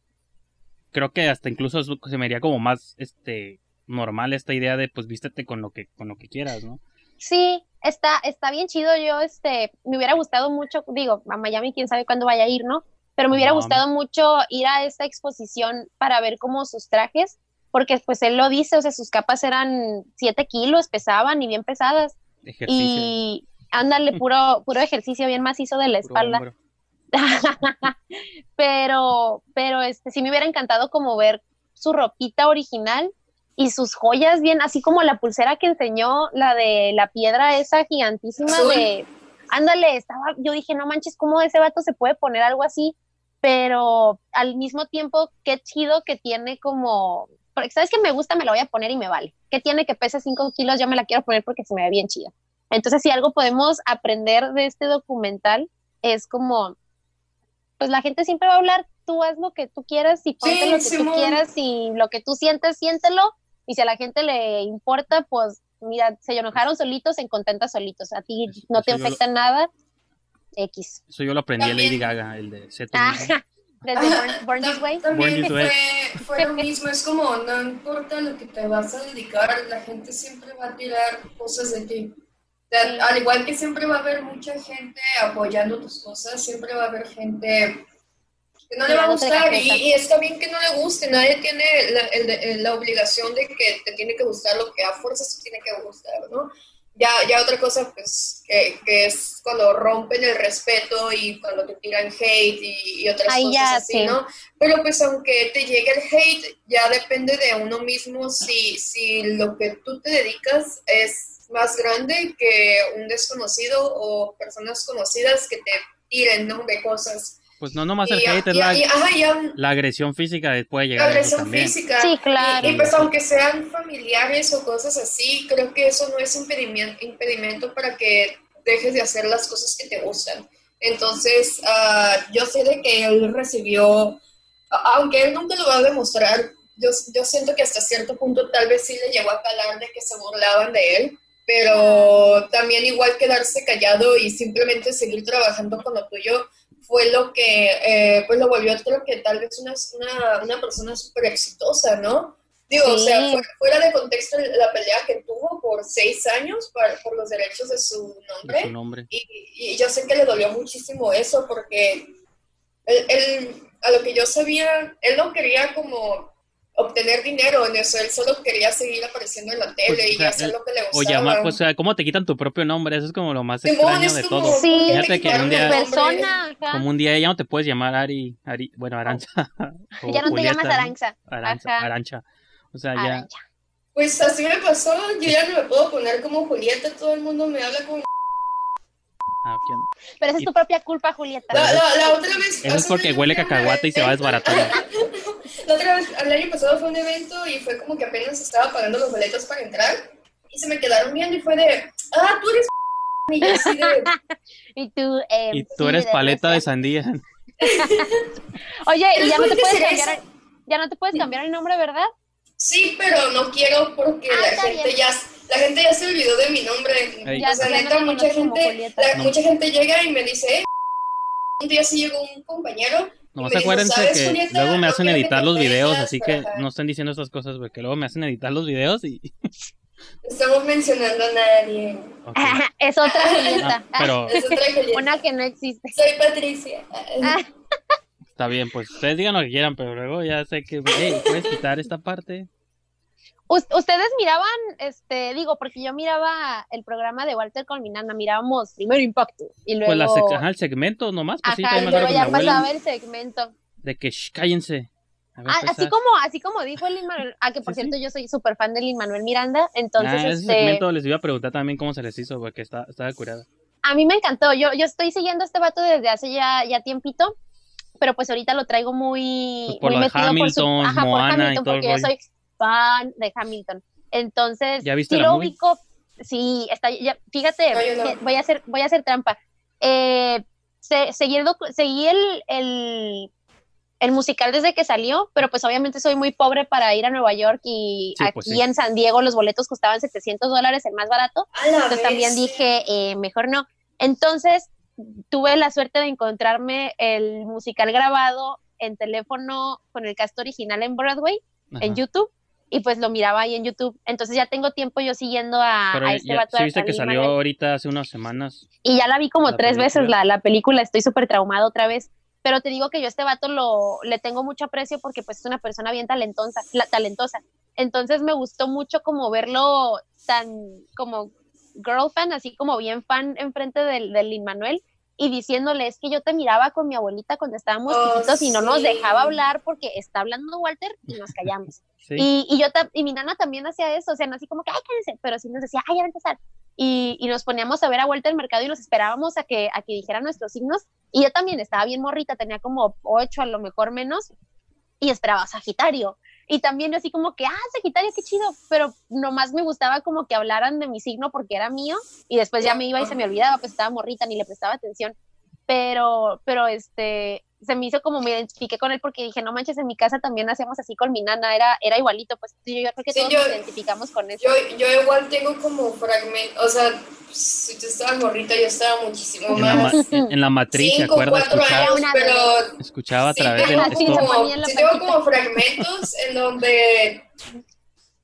Creo que hasta incluso se me haría como más, este, normal esta idea de, pues, vístete con lo que, con lo que quieras, ¿no? Sí, está, está bien chido. Yo, este, me hubiera gustado mucho, digo, a Miami, quién sabe cuándo vaya a ir, ¿no? Pero me hubiera gustado mucho ir a esta exposición para ver cómo sus trajes, porque pues él lo dice, o sea, sus capas eran 7 kilos, pesaban y bien pesadas. Ejercicio. Y ándale, puro, puro ejercicio bien macizo de la espalda. pero, pero este, sí me hubiera encantado como ver su ropita original y sus joyas bien, así como la pulsera que enseñó, la de la piedra esa gigantísima Azul. de, ándale, estaba, yo dije, no manches, ¿cómo ese vato se puede poner algo así? Pero al mismo tiempo, qué chido que tiene como, porque sabes que me gusta, me la voy a poner y me vale. ¿Qué tiene que pese 5 kilos? Yo me la quiero poner porque se me ve bien chida. Entonces, si algo podemos aprender de este documental, es como, pues la gente siempre va a hablar, tú haz lo que tú quieras y ponte Sí, lo que Simón. tú quieras y lo que tú sientes, siéntelo. Y si a la gente le importa, pues mira, se enojaron solitos, en contentas solitos. A ti Eso- no te yo lo- afecta nada. X. Eso yo lo aprendí También- Lady Gaga, el de tú Ah, desde Born, Born This Way. También Born This Way. fue, fue lo mismo, es como no importa lo que te vas a dedicar, la gente siempre va a tirar cosas de ti. Al igual que siempre va a haber mucha gente apoyando tus cosas, siempre va a haber gente no le va a gustar y, y, está bien que no le guste, nadie tiene la, el, la, obligación de que te tiene que gustar lo que a fuerzas te tiene que gustar, ¿no? Ya, ya otra cosa, pues, que, que es cuando rompen el respeto y cuando te tiran hate y, y otras cosas así, ¿no? Pero pues aunque te llegue el hate, ya depende de uno mismo si, si lo que tú te dedicas es más grande que un desconocido o personas conocidas que te tiren, ¿no? De cosas. Pues no nomás el hate, es la, la, agresión física puede llegar La agresión física. Sí, claro. Y, pues aunque sean familiares o cosas así, creo que eso no es impedimento, impedimento para que dejes de hacer las cosas que te gustan. Entonces, uh, yo sé de que él recibió, aunque él nunca lo va a demostrar, yo, yo siento que hasta cierto punto tal vez sí le llegó a calar de que se burlaban de él, pero también igual quedarse callado y simplemente seguir trabajando con lo tuyo fue lo que eh, pues lo volvió creo que tal vez una, una, una persona súper exitosa, ¿no? Digo, o sea, fuera, de contexto la pelea que tuvo por seis años por los derechos de su nombre. su nombre. Y, y, yo sé que le dolió muchísimo eso porque él, él, a lo que yo sabía, él no quería como obtener dinero en eso, él solo quería seguir apareciendo en la tele pues, y hacer lo que le gustaba. O llamar, pues, ¿cómo te quitan tu propio nombre? Eso es como lo más extraño de todo. Sí, Fíjate que un día, persona, como un día ya no te puedes llamar Ari, Ari bueno, Arancha. ya no te llamas Arancha. Arancha, Arancha. O sea, ya... Pues así me pasó, yo ya no me puedo poner como Julieta, todo el mundo me habla como... Ah, Pero esa es tu propia culpa, Julieta. La, la, la otra vez... Eso es porque huele cacahuate y se va a desbaratar. la otra vez, el año pasado fue un evento y fue como que apenas estaba pagando los boletos para entrar y se me quedaron viendo y fue de, ah, tú eres y yo así de... y tú, eh, y tú eres paleta de sandía. Oye, y ya no te puedes cambiar, ya no te puedes cambiar el nombre, ¿verdad? Sí, pero no quiero porque ah, la gente ya la gente ya se olvidó de mi nombre. Ya, o sea, neta, mucha gente, mucha gente llega y me dice, eh, un día sí llegó un compañero. No, acuérdense que luego me hacen editar los videos, así que no estén diciendo estas cosas, porque luego me hacen editar los videos y... Estamos mencionando a nadie. es otra Julieta. Ah, pero... Es otra Julieta. Una que no existe. Soy Patricia. Está bien, pues ustedes digan lo que quieran, pero luego ya sé que, hey, ¿puedes quitar esta parte? Ustedes miraban, este, digo, porque yo miraba el programa de Walter Colminana, mirábamos primero Impacto y luego... Pues la ajá, el segmento nomás, pues ajá, sí, pero ya pasaba el segmento. De que, shh, cállense. Ah, así como, así como dijo el Manuel, ah, que por cierto yo soy súper fan de Lin Manuel Miranda, entonces ah, ese este... segmento les iba a preguntar también cómo se les hizo, porque está, estaba curada. A mí me encantó, yo, yo estoy siguiendo a este vato desde hace ya, ya tiempito, pero pues ahorita lo traigo muy, pues por muy metido Hamilton, por su, ajá, por Moana Hamilton, y todo el porque yo soy fan de Hamilton. Entonces, ¿Ya viste sí la lo movie? ubico, sí, está, ya, fíjate, No, no. voy a hacer, voy a hacer trampa. Eh, se- seguí el, seguí el, el, el musical desde que salió, pero pues obviamente soy muy pobre para ir a Nueva York y Sí, aquí pues sí. en San Diego los boletos costaban 700 dólares, el más barato. Entonces también dije, eh, mejor no. Entonces tuve la suerte de encontrarme el musical grabado en teléfono con el cast original en Broadway, en. YouTube, y pues lo miraba ahí en YouTube. Entonces ya tengo tiempo yo siguiendo a, Pero a ya, este vato. sí viste que salió Manuel. ahorita hace unas semanas. Y ya la vi como la tres veces la, la película, estoy súper traumada otra vez. Pero te digo que yo a este vato lo, le tengo mucho aprecio porque pues es una persona bien talentosa, la- talentosa. Entonces me gustó mucho como verlo tan como girl fan, así como bien fan enfrente del, del Lin Manuel y diciéndole es que yo te miraba con mi abuelita cuando estábamos Oh, chiquitos y no nos dejaba hablar porque está hablando Walter y nos callamos. Sí. Y, y yo y mi nana también hacía eso, o sea, no así como que, ay, cállense, pero sí nos decía, ay, ya va a empezar. Y, y nos poníamos a ver a vuelta el mercado y nos esperábamos a que, a que dijera nuestros signos. Y yo también estaba bien morrita, tenía como ocho, a lo mejor menos, y esperaba Sagitario. Y también así como que, ah, Sagitario, qué chido, pero nomás me gustaba como que hablaran de mi signo porque era mío, y después ya me iba y se me olvidaba, pues estaba morrita, ni le prestaba atención. Pero, pero este, se me hizo como me identifiqué con él porque dije, no manches, en mi casa también hacíamos así con mi nana, era, era igualito, pues yo, yo creo que Sí, todos yo- nos identificamos con eso. Yo, yo igual tengo como fragmentos, o sea, si tú estabas gorrita, yo estaba muchísimo En la, más. en, en la matriz, ¿se Cinco, acuerdas? cuatro Escuchaba, años, Una pero escuchaba a través del Sí, la sí tengo como fragmentos en donde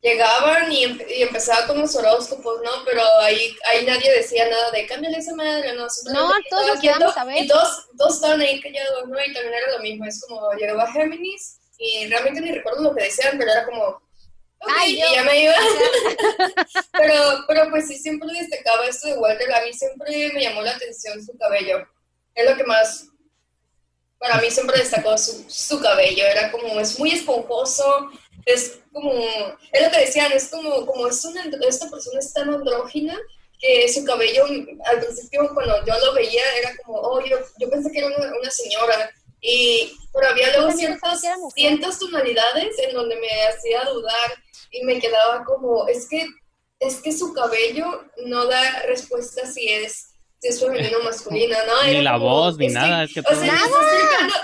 llegaban y, y, empezaba con los horóscopos, ¿no? Pero ahí, ahí nadie decía nada de cámbiale esa madre, ¿no? No, todos nos quedamos a ver. Y todos, todos estaban ahí callados, ¿no? Y también era lo mismo, es como llegaba Géminis y realmente ni recuerdo lo que decían, pero era como, Ay, y ya me iba. pero, pero pues sí, siempre destacaba esto de Walter. A mí siempre me llamó la atención su cabello. Es lo que más, para mí siempre destacó su, su cabello. Era como, es muy esponjoso, es como, es lo que decían, es como, como es una, esta persona es tan andrógina que su cabello, al principio cuando yo lo veía, era como, oh, yo, yo pensé que era una, una señora. Y, pero había luego ciertas, ciertas tonalidades en donde me hacía dudar y me quedaba como, es que, es que su cabello no da respuesta si es, si es femenino o masculino, ¿no? Ni la voz, ni nada. es que o sea, nada.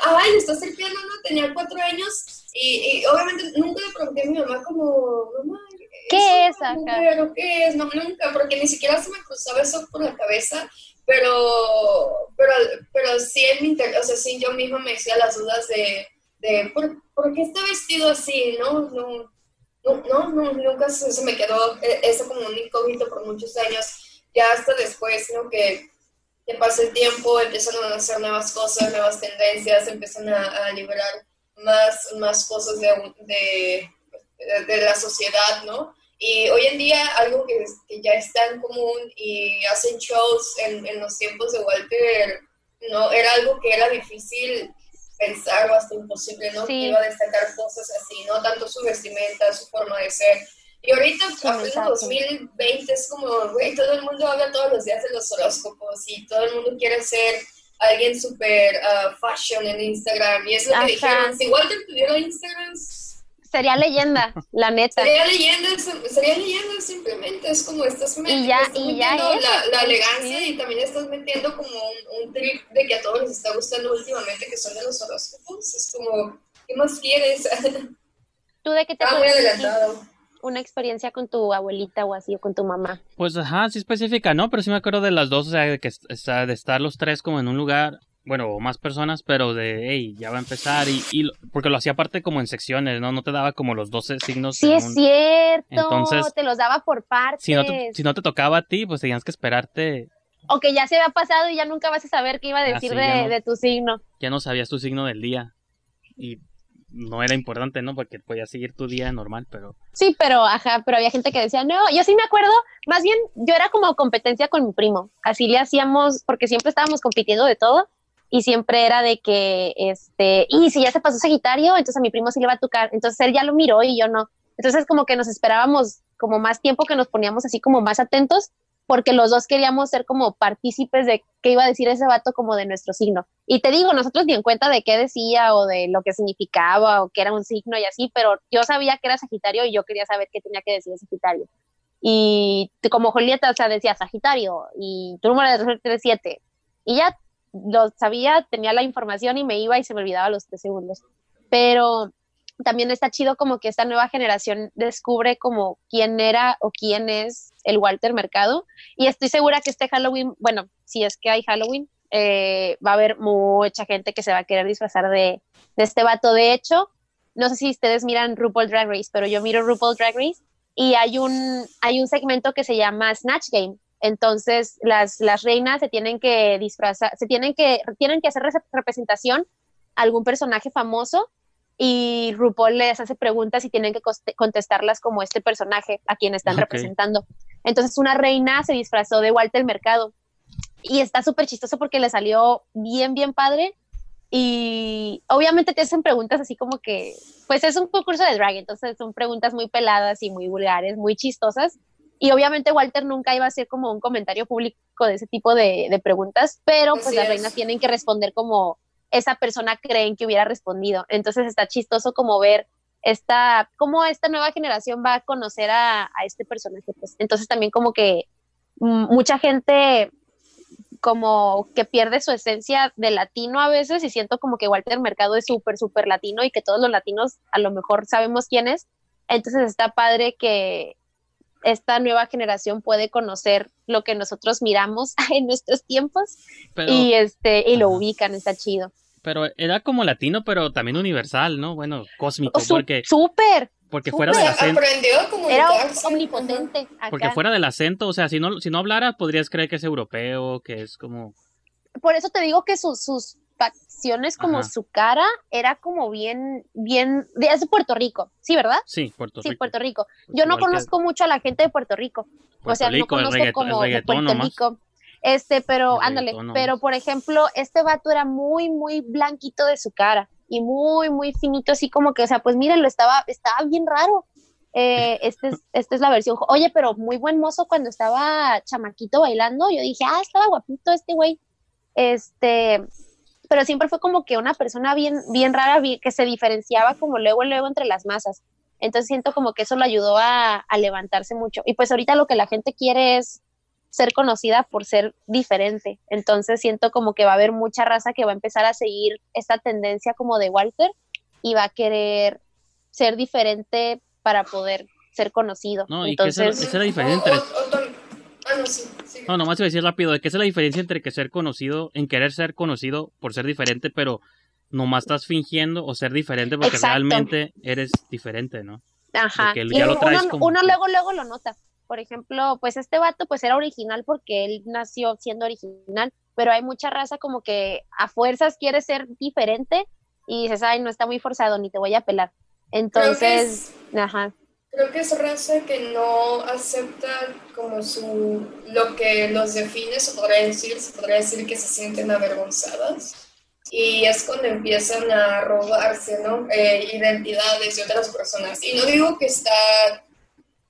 ay, está cercano, ¿no? Tenía cuatro años y, obviamente nunca le pregunté a mi mamá como, mamá, ¿qué es acá? Pero, ¿qué es? No, nunca, porque ni siquiera se me cruzaba eso por la cabeza, pero, pero, pero sí en mi interior, o sea, sí yo misma me decía las dudas de, de ¿por, ¿por qué está vestido así? ¿No? no no, no, nunca se, me quedó e, eso como un incógnito por muchos años. Ya hasta después, ¿no? Que, que pasa el tiempo, empiezan a hacer nuevas cosas, nuevas tendencias, empiezan a, liberar más, más cosas de, de, de, la sociedad, ¿no? Y hoy en día algo que, que, ya está en común y hacen shows en, en los tiempos de Walter, no, era algo que era difícil pensar o hasta imposible, ¿no? Que iba a destacar cosas así, ¿no? Tanto su vestimenta, su forma de ser. Y ahorita, en 2020, es como, güey, todo el mundo habla todos los días de los horóscopos y todo el mundo quiere ser alguien súper uh, fashion en Instagram. Y es lo que dijeron, si Walter tuviera Instagram, sería leyenda, la neta. Sería leyenda, sería leyenda simplemente, es como estás metiendo, y ya, y ya la, la, elegancia y también estás metiendo como un, un, trip de que a todos les está gustando últimamente que son de los horóscopos, es como, ¿qué más quieres? ¿Tú de qué te Está muy adelantado. Una experiencia con tu abuelita o así, o con tu mamá. Pues ajá, sí específica, ¿no? Pero sí me acuerdo de las dos, o sea, de, que, de estar los tres como en un lugar bueno, más personas, pero de, hey, ya va a empezar, y, y porque lo hacía aparte como en secciones, ¿no? No te daba como los 12 signos. Sí, es cierto, Entonces, te los daba por partes. Si no, te, si no te tocaba a ti, pues tenías que esperarte. O que ya se había pasado y ya nunca vas a saber qué iba a decir de, de, tu signo. Ya no sabías tu signo del día. Y no era importante, ¿no? Porque podías seguir tu día normal, pero... Sí, pero, ajá, pero había gente que decía, no, yo sí me acuerdo, más bien, yo era como competencia con mi primo, así le hacíamos, porque siempre estábamos compitiendo de todo, y siempre era de que, este, y si ya se pasó Sagitario, entonces a mi primo sí le va a tocar, entonces él ya lo miró y yo no. Entonces como que nos esperábamos como más tiempo que nos poníamos así como más atentos, porque los dos queríamos ser como partícipes de qué iba a decir ese vato como de nuestro signo. Y te digo, nosotros ni en cuenta de qué decía o de lo que significaba o que era un signo y así, pero yo sabía que era Sagitario y yo quería saber qué tenía que decir Sagitario. Y como Julieta, o sea, decía Sagitario y tu número de 37. Y ya lo sabía, tenía la información y me iba y se me olvidaba los tres segundos. Pero también está chido como que esta nueva generación descubre como quién era o quién es el Walter Mercado. Y estoy segura que este Halloween, bueno, si es que hay Halloween, eh, va a haber mucha gente que se va a querer disfrazar de, este vato. De hecho, no sé si ustedes miran RuPaul Drag Race, pero yo miro RuPaul Drag Race y hay un, hay un segmento que se llama Snatch Game, entonces, las, las reinas se tienen que disfrazar, se tienen que, tienen que hacer representación a algún personaje famoso y RuPaul les hace preguntas y tienen que contestarlas como este personaje a quien están representando. Entonces, una reina se disfrazó de Walter Mercado y está súper chistoso porque le salió bien, bien padre. Y obviamente te hacen preguntas así como que, pues es un concurso de drag, entonces son preguntas muy peladas y muy vulgares, muy chistosas y obviamente Walter nunca iba a ser como un comentario público de ese tipo de, preguntas, pero pues las reinas tienen que responder como esa persona creen que hubiera respondido. Entonces está chistoso como ver esta, cómo esta nueva generación va a conocer a, este personaje. Pues. Entonces también como que mucha gente como que pierde su esencia de latino a veces y siento como que Walter Mercado es súper, súper latino y que todos los latinos a lo mejor sabemos quién es. Entonces está padre que, esta nueva generación puede conocer lo que nosotros miramos en nuestros tiempos y este y lo ubican, está chido. Pero era como latino, pero también universal, ¿no? Bueno, cósmico, porque... Súper, porque fuera del acento, Aprendió a Era omnipotente. acá. porque fuera del acento, o sea, si no, si no hablara, podrías creer que es europeo, que es como, Por eso te digo que sus, sus facciones, como Ajá. su cara, era como bien, bien, de- es de Puerto Rico, ¿sí, verdad? sí, Puerto Sí, Rico. Puerto Rico. Yo no que conozco mucho a la gente de Puerto Rico. o sea, no Rico, conozco como de Puerto nomás. Rico. Este, pero ándale, pero por ejemplo, este vato era muy, muy blanquito de su cara y muy, muy finito, así como que, o sea, pues mírenlo, estaba, estaba bien raro. Eh, este es, esta es la versión. Oye, pero muy buen mozo cuando estaba chamaquito bailando. Yo dije, ah, estaba guapito este güey. Este, pero siempre fue como que una persona bien, bien rara, bien- que se diferenciaba como luego, luego entre las masas. Entonces siento como que eso lo ayudó a, a levantarse mucho. Y pues ahorita lo que la gente quiere es ser conocida por ser diferente. Entonces siento como que va a haber mucha raza que va a empezar a seguir esta tendencia como de Walter y va a querer ser diferente para poder ser conocido. No, y que esa, Entonces, esa es la diferencia O- entre... no, sí, sí. No, nomás iba a decir rápido, de que esa es la diferencia entre que ser conocido, en querer ser conocido por ser diferente, pero nomás estás fingiendo o ser diferente porque Exacto. realmente eres diferente, ¿no? Ajá. Y ya lo traes uno, como- uno luego, luego lo nota. Por ejemplo, pues este vato pues era original porque él nació siendo original, pero hay mucha raza como que a fuerzas quiere ser diferente y dices, ay, no está muy forzado, ni te voy a pelar. Entonces, ajá, Creo que es raza que no acepta como su lo que los define, se podría decir, se podría decir que se sienten avergonzadas. Y es cuando empiezan a robarse, ¿no? Eh, identidades de otras personas. Y no digo que está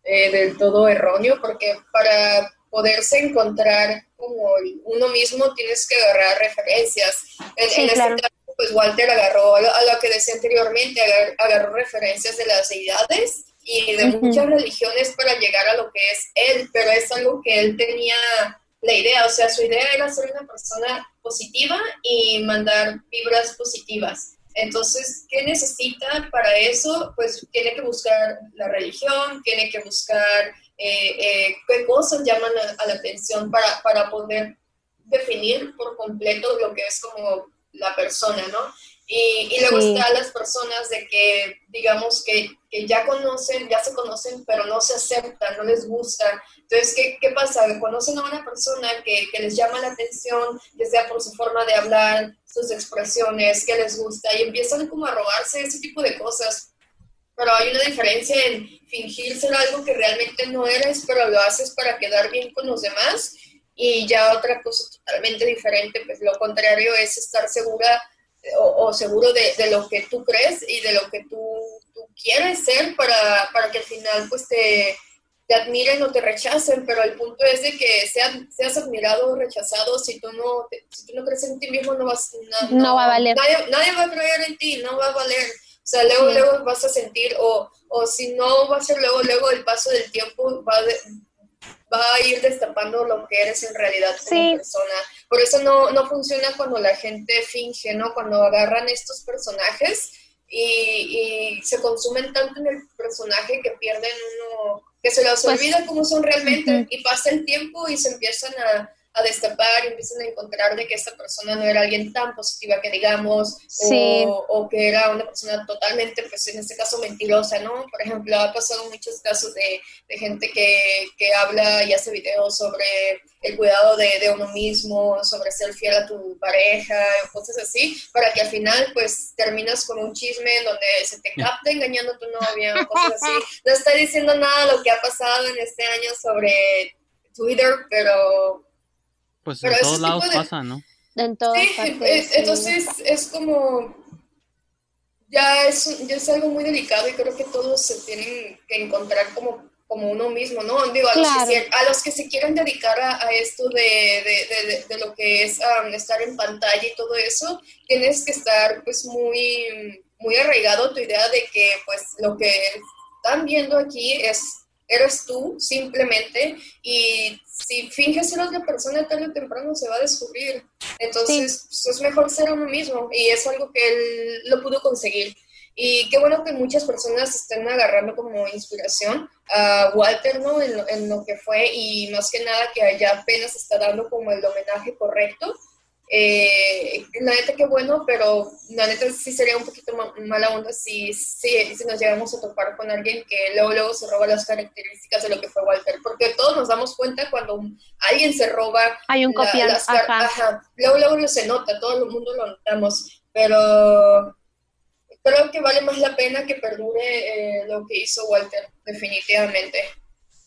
eh, del todo erróneo, porque para poderse encontrar como uno mismo tienes que agarrar referencias. En, Sí, en este claro. caso, pues Walter agarró a lo, a lo que decía anteriormente, agar- agarró referencias de las deidades y de muchas religiones para llegar a lo que es él, pero es algo que él tenía la idea, o sea, su idea era ser una persona positiva y mandar vibras positivas. Entonces, ¿qué necesita para eso? Pues tiene que buscar la religión, tiene que buscar eh, eh, qué cosas llaman a, a la atención para, para poder definir por completo lo que es como la persona, ¿no? Y, y luego Sí. están las personas de que, digamos, que, que ya conocen, ya se conocen, pero no se aceptan, no les gusta. Entonces, ¿qué, qué pasa? Conocen a una persona que, que les llama la atención, ya sea por su forma de hablar, sus expresiones, que les gusta, y empiezan como a robarse ese tipo de cosas. Pero hay una diferencia en fingir ser algo que realmente no eres, pero lo haces para quedar bien con los demás. Y ya otra cosa totalmente diferente, pues lo contrario es estar segura o, o seguro de, de, lo que tú crees y de lo que tú, tú quieres ser para, para, que al final pues te, te, admiren o te rechacen, pero el punto es de que seas, seas admirado o rechazado, si tú, no, si tú no crees en ti mismo no, vas, no, no, no va a valer. Nadie, nadie, va a creer en ti, no va a valer. O sea, luego, sí. luego vas a sentir, o, o si no va a ser luego, luego el paso del tiempo va, de, va a ir destapando lo que eres en realidad como sí. persona. Por eso no, no funciona cuando la gente finge, ¿no? Cuando agarran estos personajes y, y, se consumen tanto en el personaje que pierden uno, que se los pues, olvida cómo son realmente uh -huh. y pasa el tiempo y se empiezan a, a, destapar y empiezan a encontrar de que esta persona no era alguien tan positiva que digamos sí. o, o, que era una persona totalmente, pues en este caso mentirosa, ¿no? Por ejemplo, ha pasado muchos casos de, de gente que, que, habla y hace videos sobre el cuidado de, de, uno mismo, sobre ser fiel a tu pareja, cosas así, para que al final pues terminas con un chisme donde se te capta engañando a tu novia, cosas así. No estoy diciendo nada de lo que ha pasado en este año sobre Twitter, pero... Pues en pero todos lados de... pasa, ¿no? En todas sí, partes, sí, entonces es como... Ya es, ya es algo muy delicado y creo que todos se tienen que encontrar como como uno mismo, ¿no? Digo, a, claro. los, que, a los que se quieren dedicar a, a esto de, de, de, de, lo que es um, estar en pantalla y todo eso, tienes que estar pues muy, muy arraigado a tu idea de que pues lo que están viendo aquí es, eres tú simplemente y si finges ser otra persona tarde o temprano se va a descubrir. Entonces sí. pues, es mejor ser uno mismo y es algo que él lo pudo conseguir. Y qué bueno que muchas personas estén agarrando como inspiración a Walter, ¿no? En lo, en lo, que fue y más que nada que allá apenas está dando como el homenaje correcto. Eh, la neta que bueno, pero la neta sí sería un poquito mala onda si, si, si, nos llegamos a topar con alguien que luego, luego se roba las características de lo que fue Walter, porque todos nos damos cuenta cuando alguien se roba Hay un la, las ajá. Luego, luego se nota, todo el mundo lo notamos, pero creo que vale más la pena que perdure eh, lo que hizo Walter, definitivamente.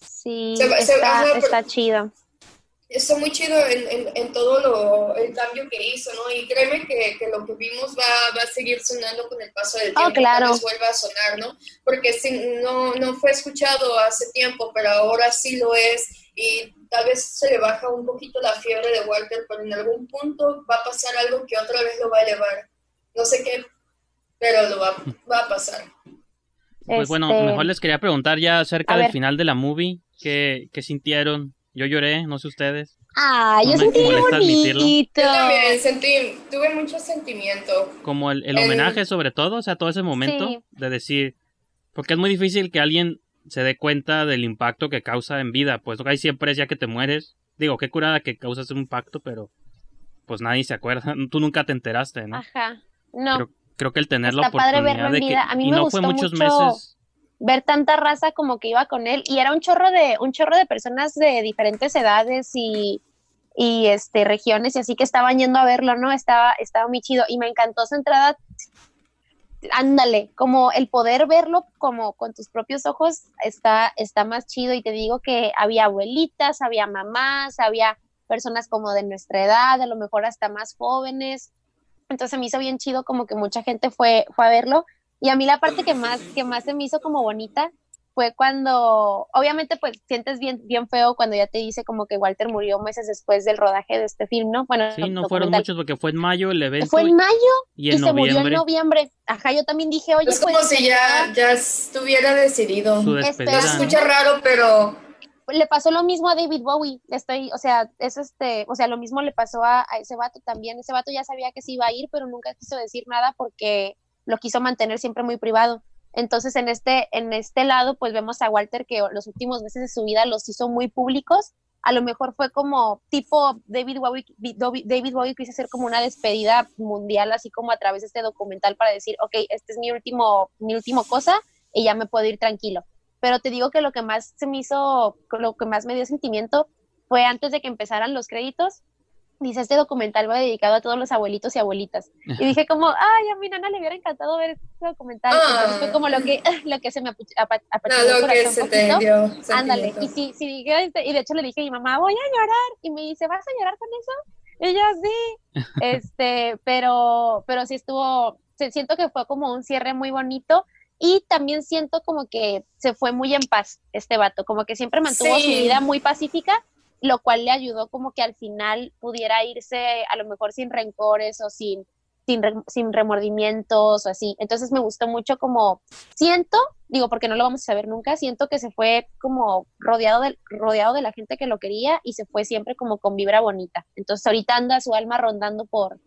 Sí, está, está chido está muy chido en, en, todo lo, el cambio que hizo, ¿no? Y créeme que, que lo que vimos va, va, a seguir sonando con el paso del oh, tiempo. claro. vuelva a sonar, ¿no? Porque si, no, no fue escuchado hace tiempo, pero ahora sí lo es. Y tal vez se le baja un poquito la fiebre de Walter, pero en algún punto va a pasar algo que otra vez lo va a elevar. No sé qué, pero lo va, va a pasar. Pues bueno, Este, mejor les quería preguntar ya acerca A del ver. final de la movie. ¿Qué, qué sintieron? Yo lloré, no sé ustedes. Ah, No yo me sentí bonito. Yo también sentí, tuve mucho sentimiento. Como el, el El- homenaje sobre todo, o sea, todo ese momento Sí. de decir, porque es muy difícil que alguien se dé cuenta del impacto que causa en vida, pues lo que hay siempre es ya que te mueres. Digo, qué curada que causas un impacto, pero pues nadie se acuerda, tú nunca te enteraste, ¿no? Ajá. No, Creo, creo que el tener la Está padre oportunidad verlo en de que vida. A mí y me no fue muchos mucho meses ver tanta raza como que iba con él y era un chorro de un chorro de personas de diferentes edades y y este regiones y así que estaban yendo a verlo, ¿no? Estaba estaba muy chido y me encantó su entrada. Ándale, como el poder verlo como con tus propios ojos está está más chido y te digo que había abuelitas, había mamás, había personas como de nuestra edad, a lo mejor hasta más jóvenes. Entonces me hizo bien chido como que mucha gente fue fue a verlo y a mí la parte que más, que más se me hizo como bonita fue cuando, obviamente pues sientes bien, bien feo cuando ya te dice como que Walter murió meses después del rodaje de este film, ¿no? Bueno, Sí, no fueron muchos porque fue en mayo el evento Fue en mayo y se murió en noviembre. Ajá, yo también dije, oye, Es como pues, si ya, ya estuviera decidido. su Espera. despedida. Se ¿no? escucha raro, pero le pasó lo mismo a David Bowie. Estoy, o sea, es este, o sea, lo mismo le pasó a, a ese vato también. Ese vato ya sabía que se iba a ir, pero nunca quiso decir nada porque lo quiso mantener siempre muy privado. Entonces, en este, en este lado, pues vemos a Walter que los últimos meses de su vida los hizo muy públicos. A lo mejor fue como tipo David Bowie, David Bowie quiso hacer como una despedida mundial, así como a través de este documental para decir, ok, este es mi último, mi último cosa y ya me puedo ir tranquilo pero te digo que lo que más se me hizo, lo que más me dio sentimiento fue antes de que empezaran los créditos. Dice, este documental va dedicado a todos los abuelitos y abuelitas. Y dije como, ay, a mi nana le hubiera encantado ver este documental. Entonces fue como lo que, lo que se me apachu- apa- no, apachurró el lo que se un te dio. Ándale, y sí, sí, dije, este, y de hecho le dije a mi mamá, voy a llorar, y me dice, ¿vas a llorar con eso? Y yo, sí, este, pero, pero sí estuvo, se- siento que fue como un cierre muy bonito, y también siento como que se fue muy en paz este vato, como que siempre mantuvo su Sí. vida muy pacífica, lo cual le ayudó como que al final pudiera irse a lo mejor sin rencores o sin, sin, sin remordimientos o así. Entonces me gustó mucho como siento, digo porque no lo vamos a saber nunca, siento que se fue como rodeado de, rodeado de la gente que lo quería y se fue siempre como con vibra bonita. Entonces ahorita anda su alma rondando por,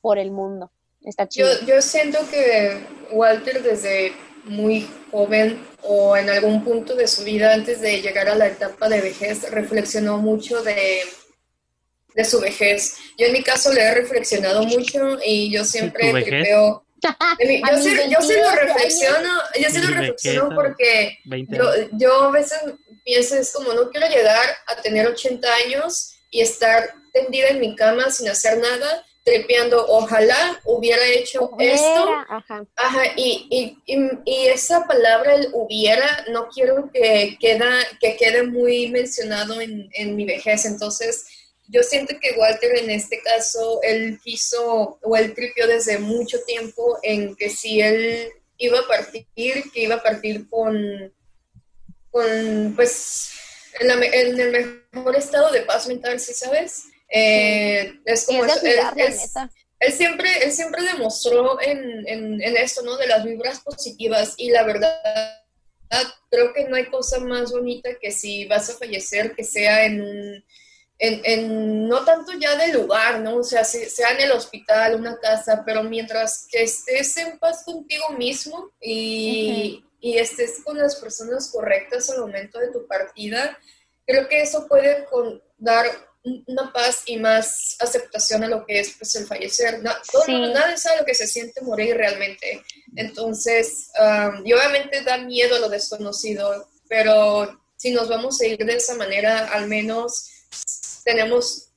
por el mundo. Está chido. Yo, yo siento que Walter desde muy joven o en algún punto de su vida antes de llegar a la etapa de vejez reflexionó mucho de, de su vejez. Yo en mi caso le he reflexionado mucho y yo siempre mi- A yo, sí, yo sí 22 lo reflexiono, yo sí lo reflexiono porque 20 yo, yo a veces pienso, es como no quiero llegar a tener 80 años y estar tendida en mi cama sin hacer nada, trepeando. Ojalá hubiera hecho esto. Ajá. Ajá, y, y, y, y esa palabra, el hubiera, no quiero que, queda, que quede muy mencionado en, en mi vejez. Entonces, yo siento que Walter en este caso, él quiso, o él tripió desde mucho tiempo en que si él iba a partir, que iba a partir con, con pues, en, la en el mejor estado de paz mental, ¿sí sabes? Eh, es como es de eso, él- la siempre, él siempre demostró en, en, en esto, ¿no? De las vibras positivas y la verdad, creo que no hay cosa más bonita que si vas a fallecer que sea en un, en, en- no tanto ya del lugar, ¿no? O sea, se- sea en el hospital, una casa, pero mientras que estés en paz contigo mismo y, y estés con las personas correctas al momento de tu partida, creo que eso puede con- dar una paz y más aceptación a lo que es pues, el fallecer. No, todo, Sí. Nadie sabe lo que se siente morir realmente. Entonces, um, y obviamente da miedo a lo desconocido, pero si nos vamos a ir de esa manera, al menos tenemos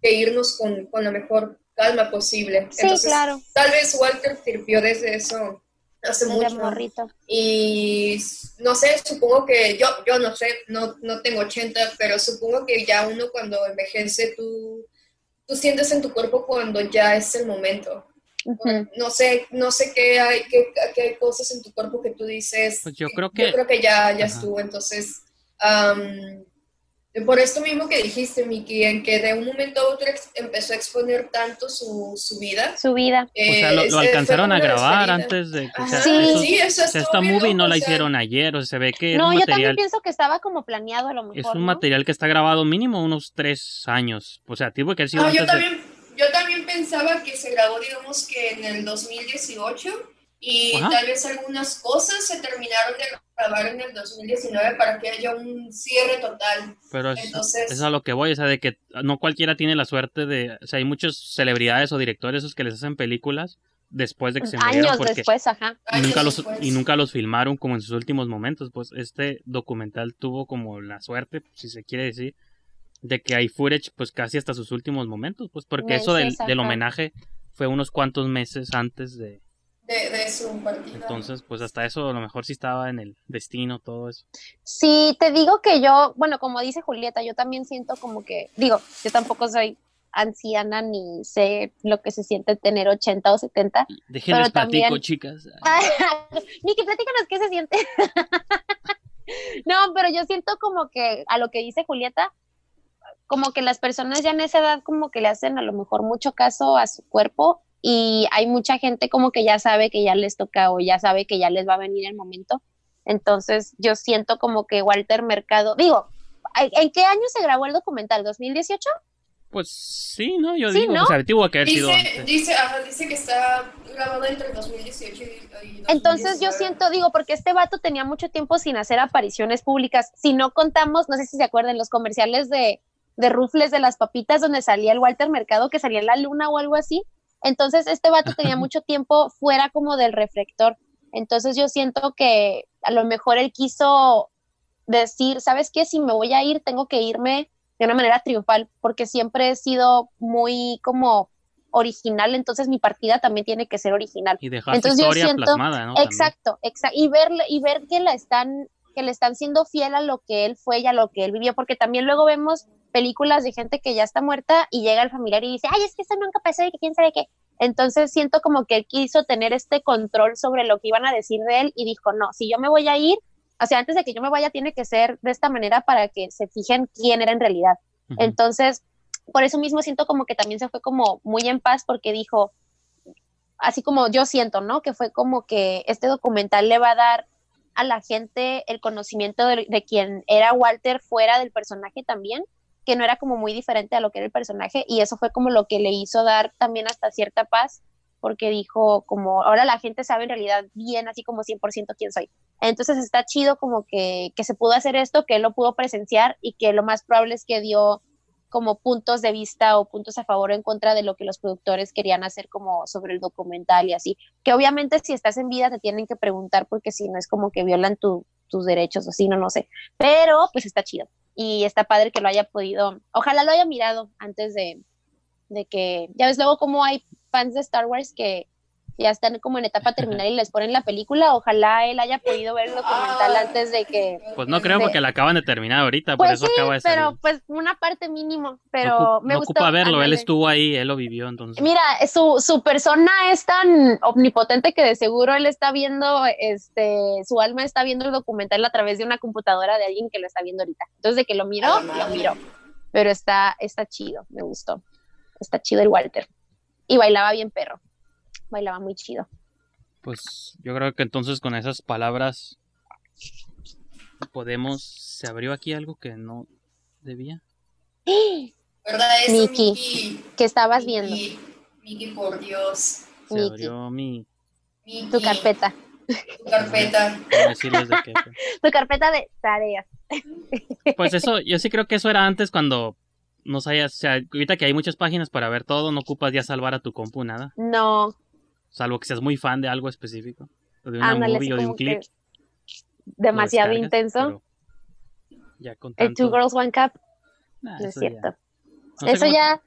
que irnos con, con la mejor calma posible. Sí, Entonces, claro, Tal vez Walter sirvió desde eso hace desde mucho. morrito. Y no sé, supongo que yo, yo no sé, no, no tengo 80, pero supongo que ya uno cuando envejece, tú, tú sientes en tu cuerpo cuando ya es el momento. No sé, no sé qué hay, qué, qué hay cosas en tu cuerpo que tú dices. Pues yo creo que- Yo creo que ya, ya Ajá. estuvo. Entonces, por esto mismo que dijiste, Miki, en que de un momento a otro empezó a exponer tanto su, su vida. Su vida. O sea, lo, eh, lo es- alcanzaron a grabar antes de que o sea, Sí. eso- sí, eso o sea, esta movie no la o sea, hicieron ayer, o sea, se ve que es No, yo material, también pienso que estaba como planeado a lo mejor. es un ¿no? material que está grabado mínimo unos tres años. O sea, tuvo que haber sido Ah, yo de- también, yo también pensaba que se grabó, digamos que en el 2018 y Ajá. tal vez algunas cosas se terminaron de grabar en el 2019 para que haya un cierre total. Pero es, Entonces- es a lo que voy, o sea, de que no cualquiera tiene la suerte de... O sea, hay muchas celebridades o directores esos que les hacen películas después de que se murieron Años porque después, ajá. y nunca Años los, después. y nunca los filmaron como en sus últimos momentos. Pues este documental tuvo como la suerte, si se quiere decir, de que hay footage pues casi hasta sus últimos momentos, pues porque eso del, del homenaje fue unos cuantos meses antes de... De, de su partida. Entonces, pues hasta eso a lo mejor sí estaba en el destino, todo eso. Sí, te digo que yo, bueno, como dice Julieta, yo también siento como que, digo, yo tampoco soy anciana ni sé lo que se siente tener 80 o 70. Déjenles Pero también- platico, chicas. Miki, platícanos qué se siente. no, pero yo siento como que a lo que dice Julieta, como que las personas ya en esa edad como que le hacen a lo mejor mucho caso a su cuerpo y hay mucha gente como que ya sabe que ya les toca o ya sabe que ya les va a venir el momento. Entonces yo siento como que Walter Mercado, digo, ¿en qué año se grabó el documental? ¿2018? Pues sí, ¿no? Yo Sí, digo, ¿no? o sea, tuvo que haber sido Dice, antes. dice, ajá, dice que está grabado entre el 2018 y, y Entonces yo 2019. siento, digo, porque este vato tenía mucho tiempo sin hacer apariciones públicas. Si no contamos, no sé si se acuerdan, los comerciales de, de Rufles de las papitas donde salía el Walter Mercado que salía en la luna o algo así. Entonces este vato tenía mucho tiempo fuera como del reflector. Entonces yo siento que a lo mejor él quiso decir, ¿sabes qué? Si me voy a ir, tengo que irme de una manera triunfal, porque siempre he sido muy como original, entonces mi partida también tiene que ser original. Y dejar Entonces yo historia siento- plasmada, ¿no? Exacto, exacto. Y ver, y ver que la están, que le están siendo fiel a lo que él fue y a lo que él vivió, porque también luego vemos películas de gente que ya está muerta y llega el familiar y dice, ay, es que eso nunca pasó y que quién sabe qué. Entonces siento como que él quiso tener este control sobre lo que iban a decir de él y dijo, no, si yo me voy a ir, o sea, antes de que yo me vaya, tiene que ser de esta manera para que se fijen quién era en realidad. Entonces, por eso mismo siento como que también se fue como muy en paz porque dijo, así como yo siento, ¿no? Que fue como que este documental le va a dar a la gente el conocimiento de, de quién era Walter fuera del personaje también, que no era como muy diferente a lo que era el personaje y eso fue como lo que le hizo dar también hasta cierta paz porque dijo como ahora la gente sabe en realidad bien así como 100% quién soy. Entonces está chido como que, que se pudo hacer esto, que él lo pudo presenciar y que lo más probable es que dio como puntos de vista o puntos a favor o en contra de lo que los productores querían hacer como sobre el documental y así. Que obviamente si estás en vida te tienen que preguntar porque si no es como que violan tu- tus derechos o así, no, no sé. Pero pues está chido y está padre que lo haya podido, ojalá lo haya mirado antes de, de que, ya ves luego como hay fans de Star Wars que ya están como en etapa terminal y les ponen la película, ojalá él haya podido ver el documental antes de que... Pues no creo de- porque la acaban de terminar ahorita, por Pues eso sí, acaba de salir. pero pues una parte mínimo, pero no, me no gustó. ocupa verlo, él estuvo ahí, él lo vivió, entonces. Mira, su, su persona es tan omnipotente que de seguro él está viendo, este, su alma está viendo el documental a través de una computadora de alguien que lo está viendo ahorita. Entonces, de que lo miró, lo miró. Pero está, está chido, me gustó. Está chido el Walter. Y bailaba bien perro. Bailaba muy chido. Pues yo creo que entonces con esas palabras podemos... ¿Se abrió aquí algo que no debía? ¿Verdad eso, Miki, Miki? ¿Qué estabas viendo? Miki, Miki, por Dios. Se Miki. abrió mi... Miki, Tu carpeta. Tu carpeta. de Tu carpeta de tareas. Pues eso, yo sí creo que eso era antes cuando no sabías, o sea, ahorita que hay muchas páginas para ver todo, no ocupas ya salvar a tu compu nada, No, salvo que seas muy fan de algo específico, de una ándale, movie o de un clip. demasiado intenso. Ya con El Two tanto- Girls One Cup, nah, no es eso ya- cierto. no Eso cómo- ya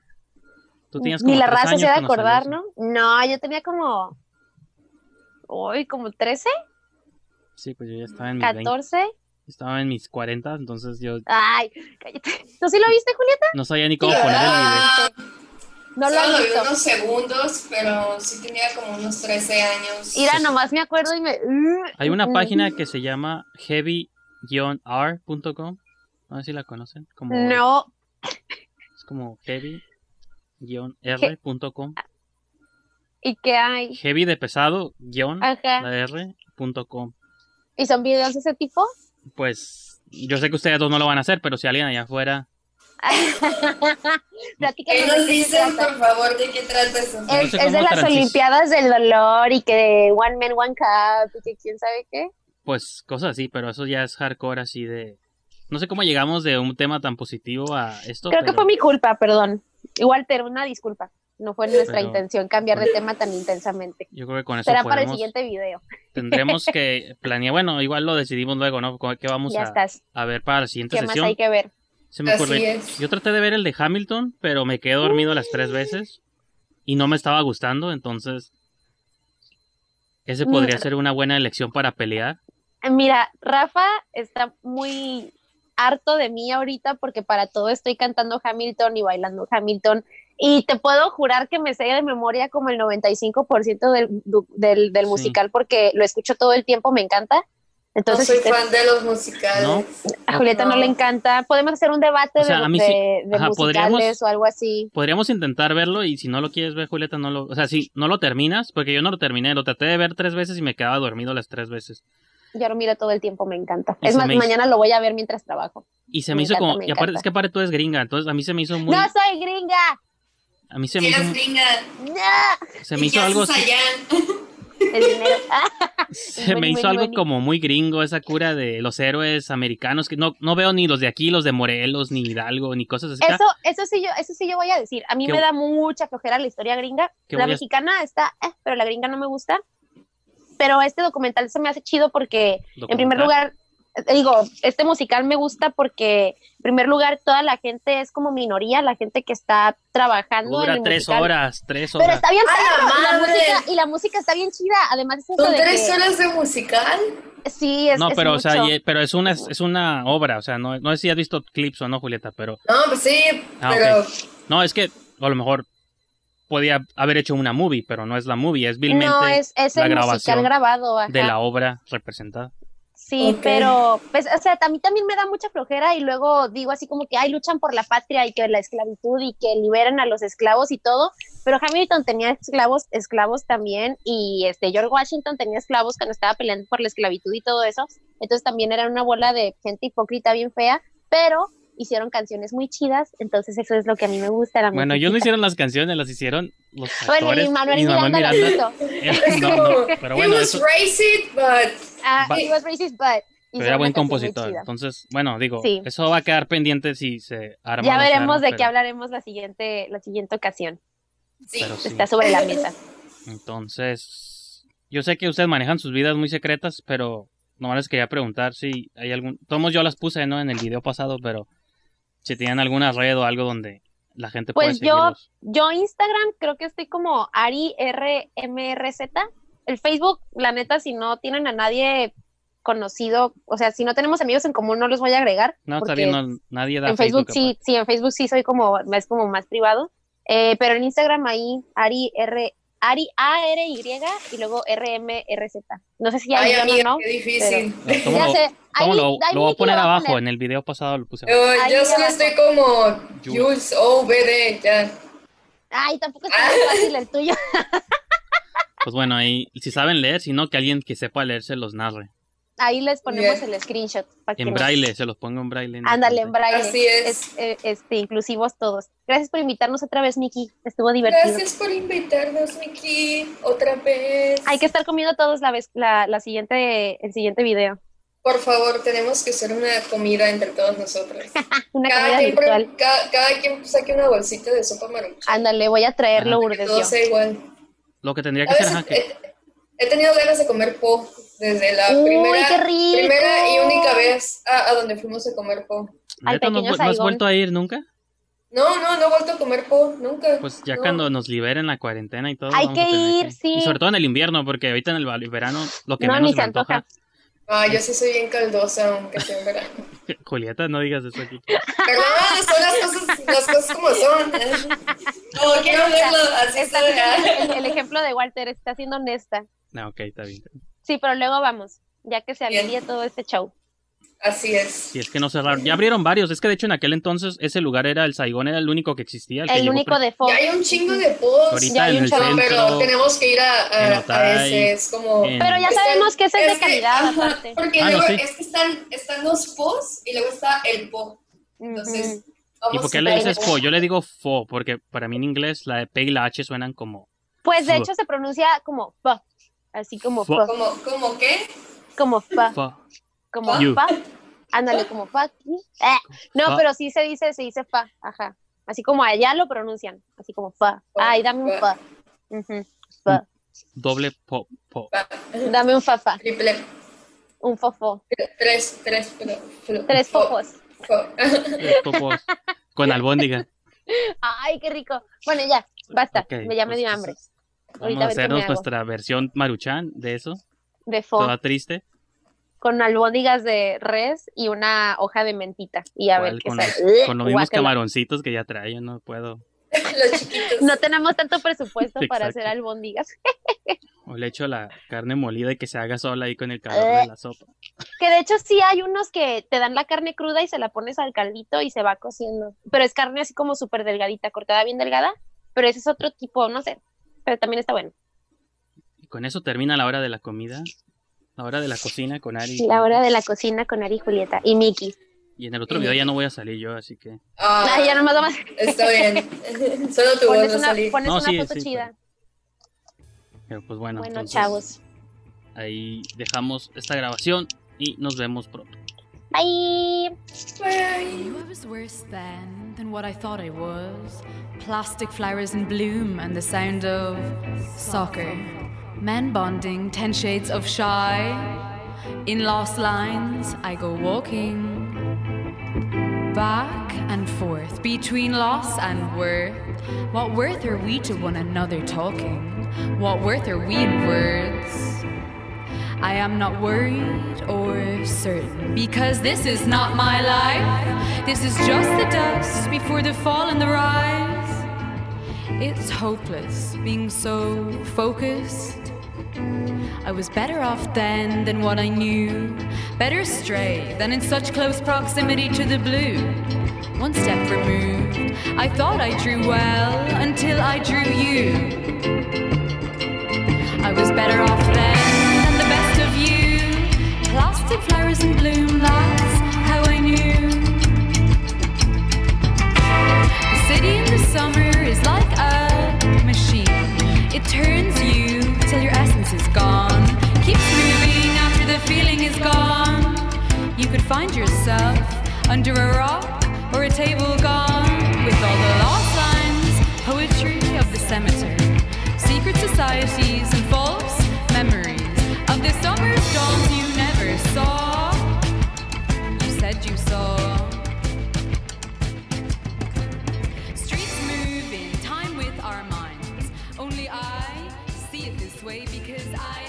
Tú tenías ni como la tres raza se ha de acordar. ¿no? No, yo tenía como, uy, como 13, Sí, pues yo ya estaba en mis 20, 14. estaba en mis 40, entonces yo Ay, cállate. ¿Tú sí lo viste, Julieta? no sabía ni cómo Sí, poner el video. No lo solo lo vi unos segundos, pero sí tenía como unos 13 años. Mira, nomás me acuerdo y me... Hay una Mm. página que se llama heavy-r.com. No sé si la conocen. Como, No, Es como heavy-r.com. ¿y qué hay? Heavy de pesado, guion, r.com. ¿Y son videos de ese tipo? Pues yo sé que ustedes dos no lo van a hacer, pero si alguien allá afuera... Platícanos ¿Qué de nos dicen, por favor, de qué trata eso? No Es, sé es cómo de las Olimpiadas del Dolor y que One Man, One Cup y que quién sabe qué. Pues cosas así, pero eso ya es hardcore así de... No sé cómo llegamos de un tema tan positivo a esto. Creo que fue mi culpa, perdón. Igual, te una disculpa. No fue nuestra Pero- intención cambiar de tema tan intensamente. Yo creo que con eso Será para el siguiente video. Tendremos que planear... Bueno, igual lo decidimos luego, ¿no? ¿Qué vamos Ya a, estás. a ver para la siguiente ¿Qué más sesión? hay que ver? Se me Así ocurre. es. Yo traté de ver el de Hamilton, pero me quedé dormido las tres veces y no me estaba gustando, entonces ese podría ser una buena elección para pelear. Mira, Rafa está muy harto de mí ahorita porque para todo estoy cantando Hamilton y bailando Hamilton. Y te puedo jurar que me sé de memoria como el 95% del, del, del Sí. musical porque lo escucho todo el tiempo, me encanta. No Entonces, soy usted- fan de los musicales. ¿No? a Julieta no. No. le encanta. Podemos hacer un debate O sea, de, a mí de- sí. de Ajá, musicales o algo así. Podríamos intentar verlo y si no lo quieres ver, Julieta, no lo... O sea, si no lo terminas, porque yo no lo terminé, lo traté de ver tres veces y me quedaba dormido las tres veces. Yo lo miro todo el tiempo, me encanta. Y Es más, me mañana lo voy a ver mientras trabajo. Y se me, Me hizo encanta, como... me Y aparte, es que aparte tú eres gringa, entonces a mí se me hizo muy... ¡No soy gringa! A mí se me hizo, gringa. ¡No! se ¿y me hizo algo allá? El dinero. Se me hizo money, algo money. como muy gringo esa cura de los héroes americanos que no, no veo ni los de aquí, los de Morelos, ni Hidalgo, ni cosas así. Eso, eso sí yo, eso sí yo voy a decir. A mí ¿Qué- me da mucha flojera la historia gringa. ¿Qué La a- mexicana está, eh, pero la gringa no me gusta. Pero este documental se me hace chido porque, en primer lugar, digo, este musical me gusta porque, en primer lugar, toda la gente es como minoría, la gente que está trabajando en Dura el tres musical. horas, tres Pero horas. está bien ¡A la y la música, y la música está bien chida. Además, es ¿Son de tres que- horas de musical? Sí, es, no, es pero o sea, pero es una es una obra, o sea, no, no sé si has visto clips o no, Julieta, pero No, pues sí, Ah, pero no, es que a lo mejor podía haber hecho una movie, pero no es la movie, es vilmente no, es, es la el grabación musical grabado. ajá. de la obra representada. Sí, pero, pues, o sea, a mí también me da mucha flojera y luego digo así como que, ay, luchan por la patria y que la esclavitud y que liberen a los esclavos y todo, pero Hamilton tenía esclavos, esclavos también y este George Washington tenía esclavos cuando estaba peleando por la esclavitud y todo eso, entonces también era una bola de gente hipócrita bien fea, pero hicieron canciones muy chidas, entonces eso es lo que a mí me gusta. La Bueno, ellos no hicieron las canciones, las hicieron los Bueno, actores. y Manuel y Manuel Miranda, Miranda. la hizo. Eh, es no, como, no, pero bueno, he was eso- racist, but Ah, he was racist, but pero era buen compositor. Entonces, bueno, digo, Sí. eso va a quedar pendiente si se arma. Ya no veremos de qué hablaremos la siguiente, la siguiente ocasión. sí. pero sí. Está sobre la mesa. Entonces, yo sé que ustedes manejan sus vidas muy secretas, pero nomás les quería preguntar si hay algún... Tomos yo las puse, ¿no? En el video pasado, pero si tienen alguna red o algo donde la gente puede Pues yo- seguirlos. Yo Instagram creo que estoy como Ari RMRZ. El Facebook, la neta, si no tienen a nadie conocido, o sea, si no tenemos amigos en común, no los voy a agregar. No, está bien, no, nadie da en Facebook, sí, sí, en Facebook sí soy como, es como más privado. Eh, pero en Instagram ahí, Ari R, Ari A-R-Y y luego RMRZ. No sé si ya Ay, o amiga, no. qué difícil. No, ¿cómo Ya lo- sé. ¿cómo Ahí- lo, ahí lo voy a poner a abajo? poner. En el video pasado lo puse Yo, abajo. yo solo abajo. estoy como Jules. Jules OVD, ya. Ay, tampoco está muy fácil el tuyo. Pues bueno, ahí, si saben leer, si no, que alguien que sepa leer se los narre. Ahí les ponemos Bien. el screenshot. para que En nos- braille, se los pongo en braille. en Ándale, en braille. Así es. eh, este, inclusivos todos. Gracias por invitarnos otra vez, Miki. Estuvo divertido. Gracias por invitarnos, Miki, otra vez. Hay que estar comiendo todos la vez, la, la siguiente, el siguiente video. Por favor, tenemos que hacer una comida entre todos nosotros. Una cada, comida quien, virtual. cada, cada quien saque una bolsita de sopa maruchan. Ándale, voy a traerlo, Ajá. Que Urdes. todo sea igual. Lo que tendría A que ser, veces ajá, que- he, he tenido ganas de comer po desde la Uy, primera, qué rico. primera y única vez a, a donde fuimos a comer po. al ¿neta, no, has no vuelto a ir nunca? No, no, no he vuelto a comer po, nunca. Pues ya No. cuando nos liberen la cuarentena y todo. Hay vamos a que tener ir, sí. Y sobre todo en el invierno, porque ahorita en el verano lo que No, menos ni se me antoja. antoja. Ah, yo sí soy bien caldosa, aunque sea en verano. Julieta, no digas eso aquí. Perdón, son las cosas, las cosas como son. No, quiero verlo así Está el, el ejemplo de Walter está siendo honesta. No, ok, está bien. Sí, pero luego vamos, ya que se alivie todo este show. Así es. Si es que no cerraron. Ya abrieron varios. Es que de hecho en aquel entonces ese lugar era el Saigón, era el único que existía. El, único de Fox. Ya hay un chingo de posts. Ahorita Ya hay en un el centro. pero tenemos que ir a, a- Otay, ese. Es como. en- Pero ya sabemos que ese es de es que- calidad, aparte. Porque Ah, no, luego sí. es que están, están los posts y luego está el po. Entonces. ¿Y por qué le dices fo? Yo le digo fo, porque para mí en inglés la P y la H suenan como Pues de hecho se pronuncia como fa, así como ¿Cómo, cómo qué? como fa, fo. Como You. fa. Ándale, como fa. Eh, No, Fa. pero sí se dice, se dice fa, ajá. Así como allá lo pronuncian, así como fa. Ay, dame un fa. Fa. Doble po, po. Dame un fa fa, Triple. un fofo. Tres, tres, pero, pero- Tres fo- fofos. fo- Tres popos. Con albóndiga. Ay, qué rico. Bueno, ya, basta. Me ya me pues, dio pues, hambre. Vamos Ahorita a me hacernos nuestra versión maruchan de eso. De fo, Toda triste. Con albóndigas de res y una hoja de mentita. Y a ver qué con, sale. los, con los mismos camaroncitos que ya trae. Yo no puedo. Los chiquitos. No tenemos tanto presupuesto para hacer albóndigas. O le echo la carne molida y que se haga sola ahí con el calor de la sopa. Que de hecho sí hay unos que te dan la carne cruda y se la pones al caldito y se va cociendo. Pero es carne así como súper delgadita, cortada bien delgada. Pero ese es otro tipo, no sé. Pero también está bueno. Y con eso termina la hora de la comida. La hora de la cocina con Ari. La hora de la cocina con Ari y Julieta y Mickey. Y en el otro video ya no voy a salir yo, así que. Ah, Ay, ya nomás vamos. Está bien. Solo tu voz Pones a una, salir. pones No, una sí, foto sí, chida. pero pues bueno. Bueno, entonces, chavos. Ahí dejamos esta grabación y nos vemos pronto. Bye. Bye. I was worse then than what I thought I was. Plastic flowers in bloom and the sound of soccer. Men bonding, ten shades of shy. In lost lines, I go walking. Back and forth between loss and worth. What worth are we to one another talking? What worth are we in words? I am not worried or certain because this is not my life. This is just the dust before the fall and the rise. It's hopeless being so focused. I was better off then than what I knew. Better stray than in such close proximity to the blue. One step removed. I thought I drew well until I drew you. I was better off then than the best of you. Plastic flowers in bloom, that's how I knew. The city in the summer is like a machine. It turns you till your essence is gone. Keeps moving after the feeling is gone. You could find yourself under a rock or a table gone with all the lost lines, poetry of the cemetery, secret societies and false memories of the summer's dawns you never saw. You said you saw. Way because I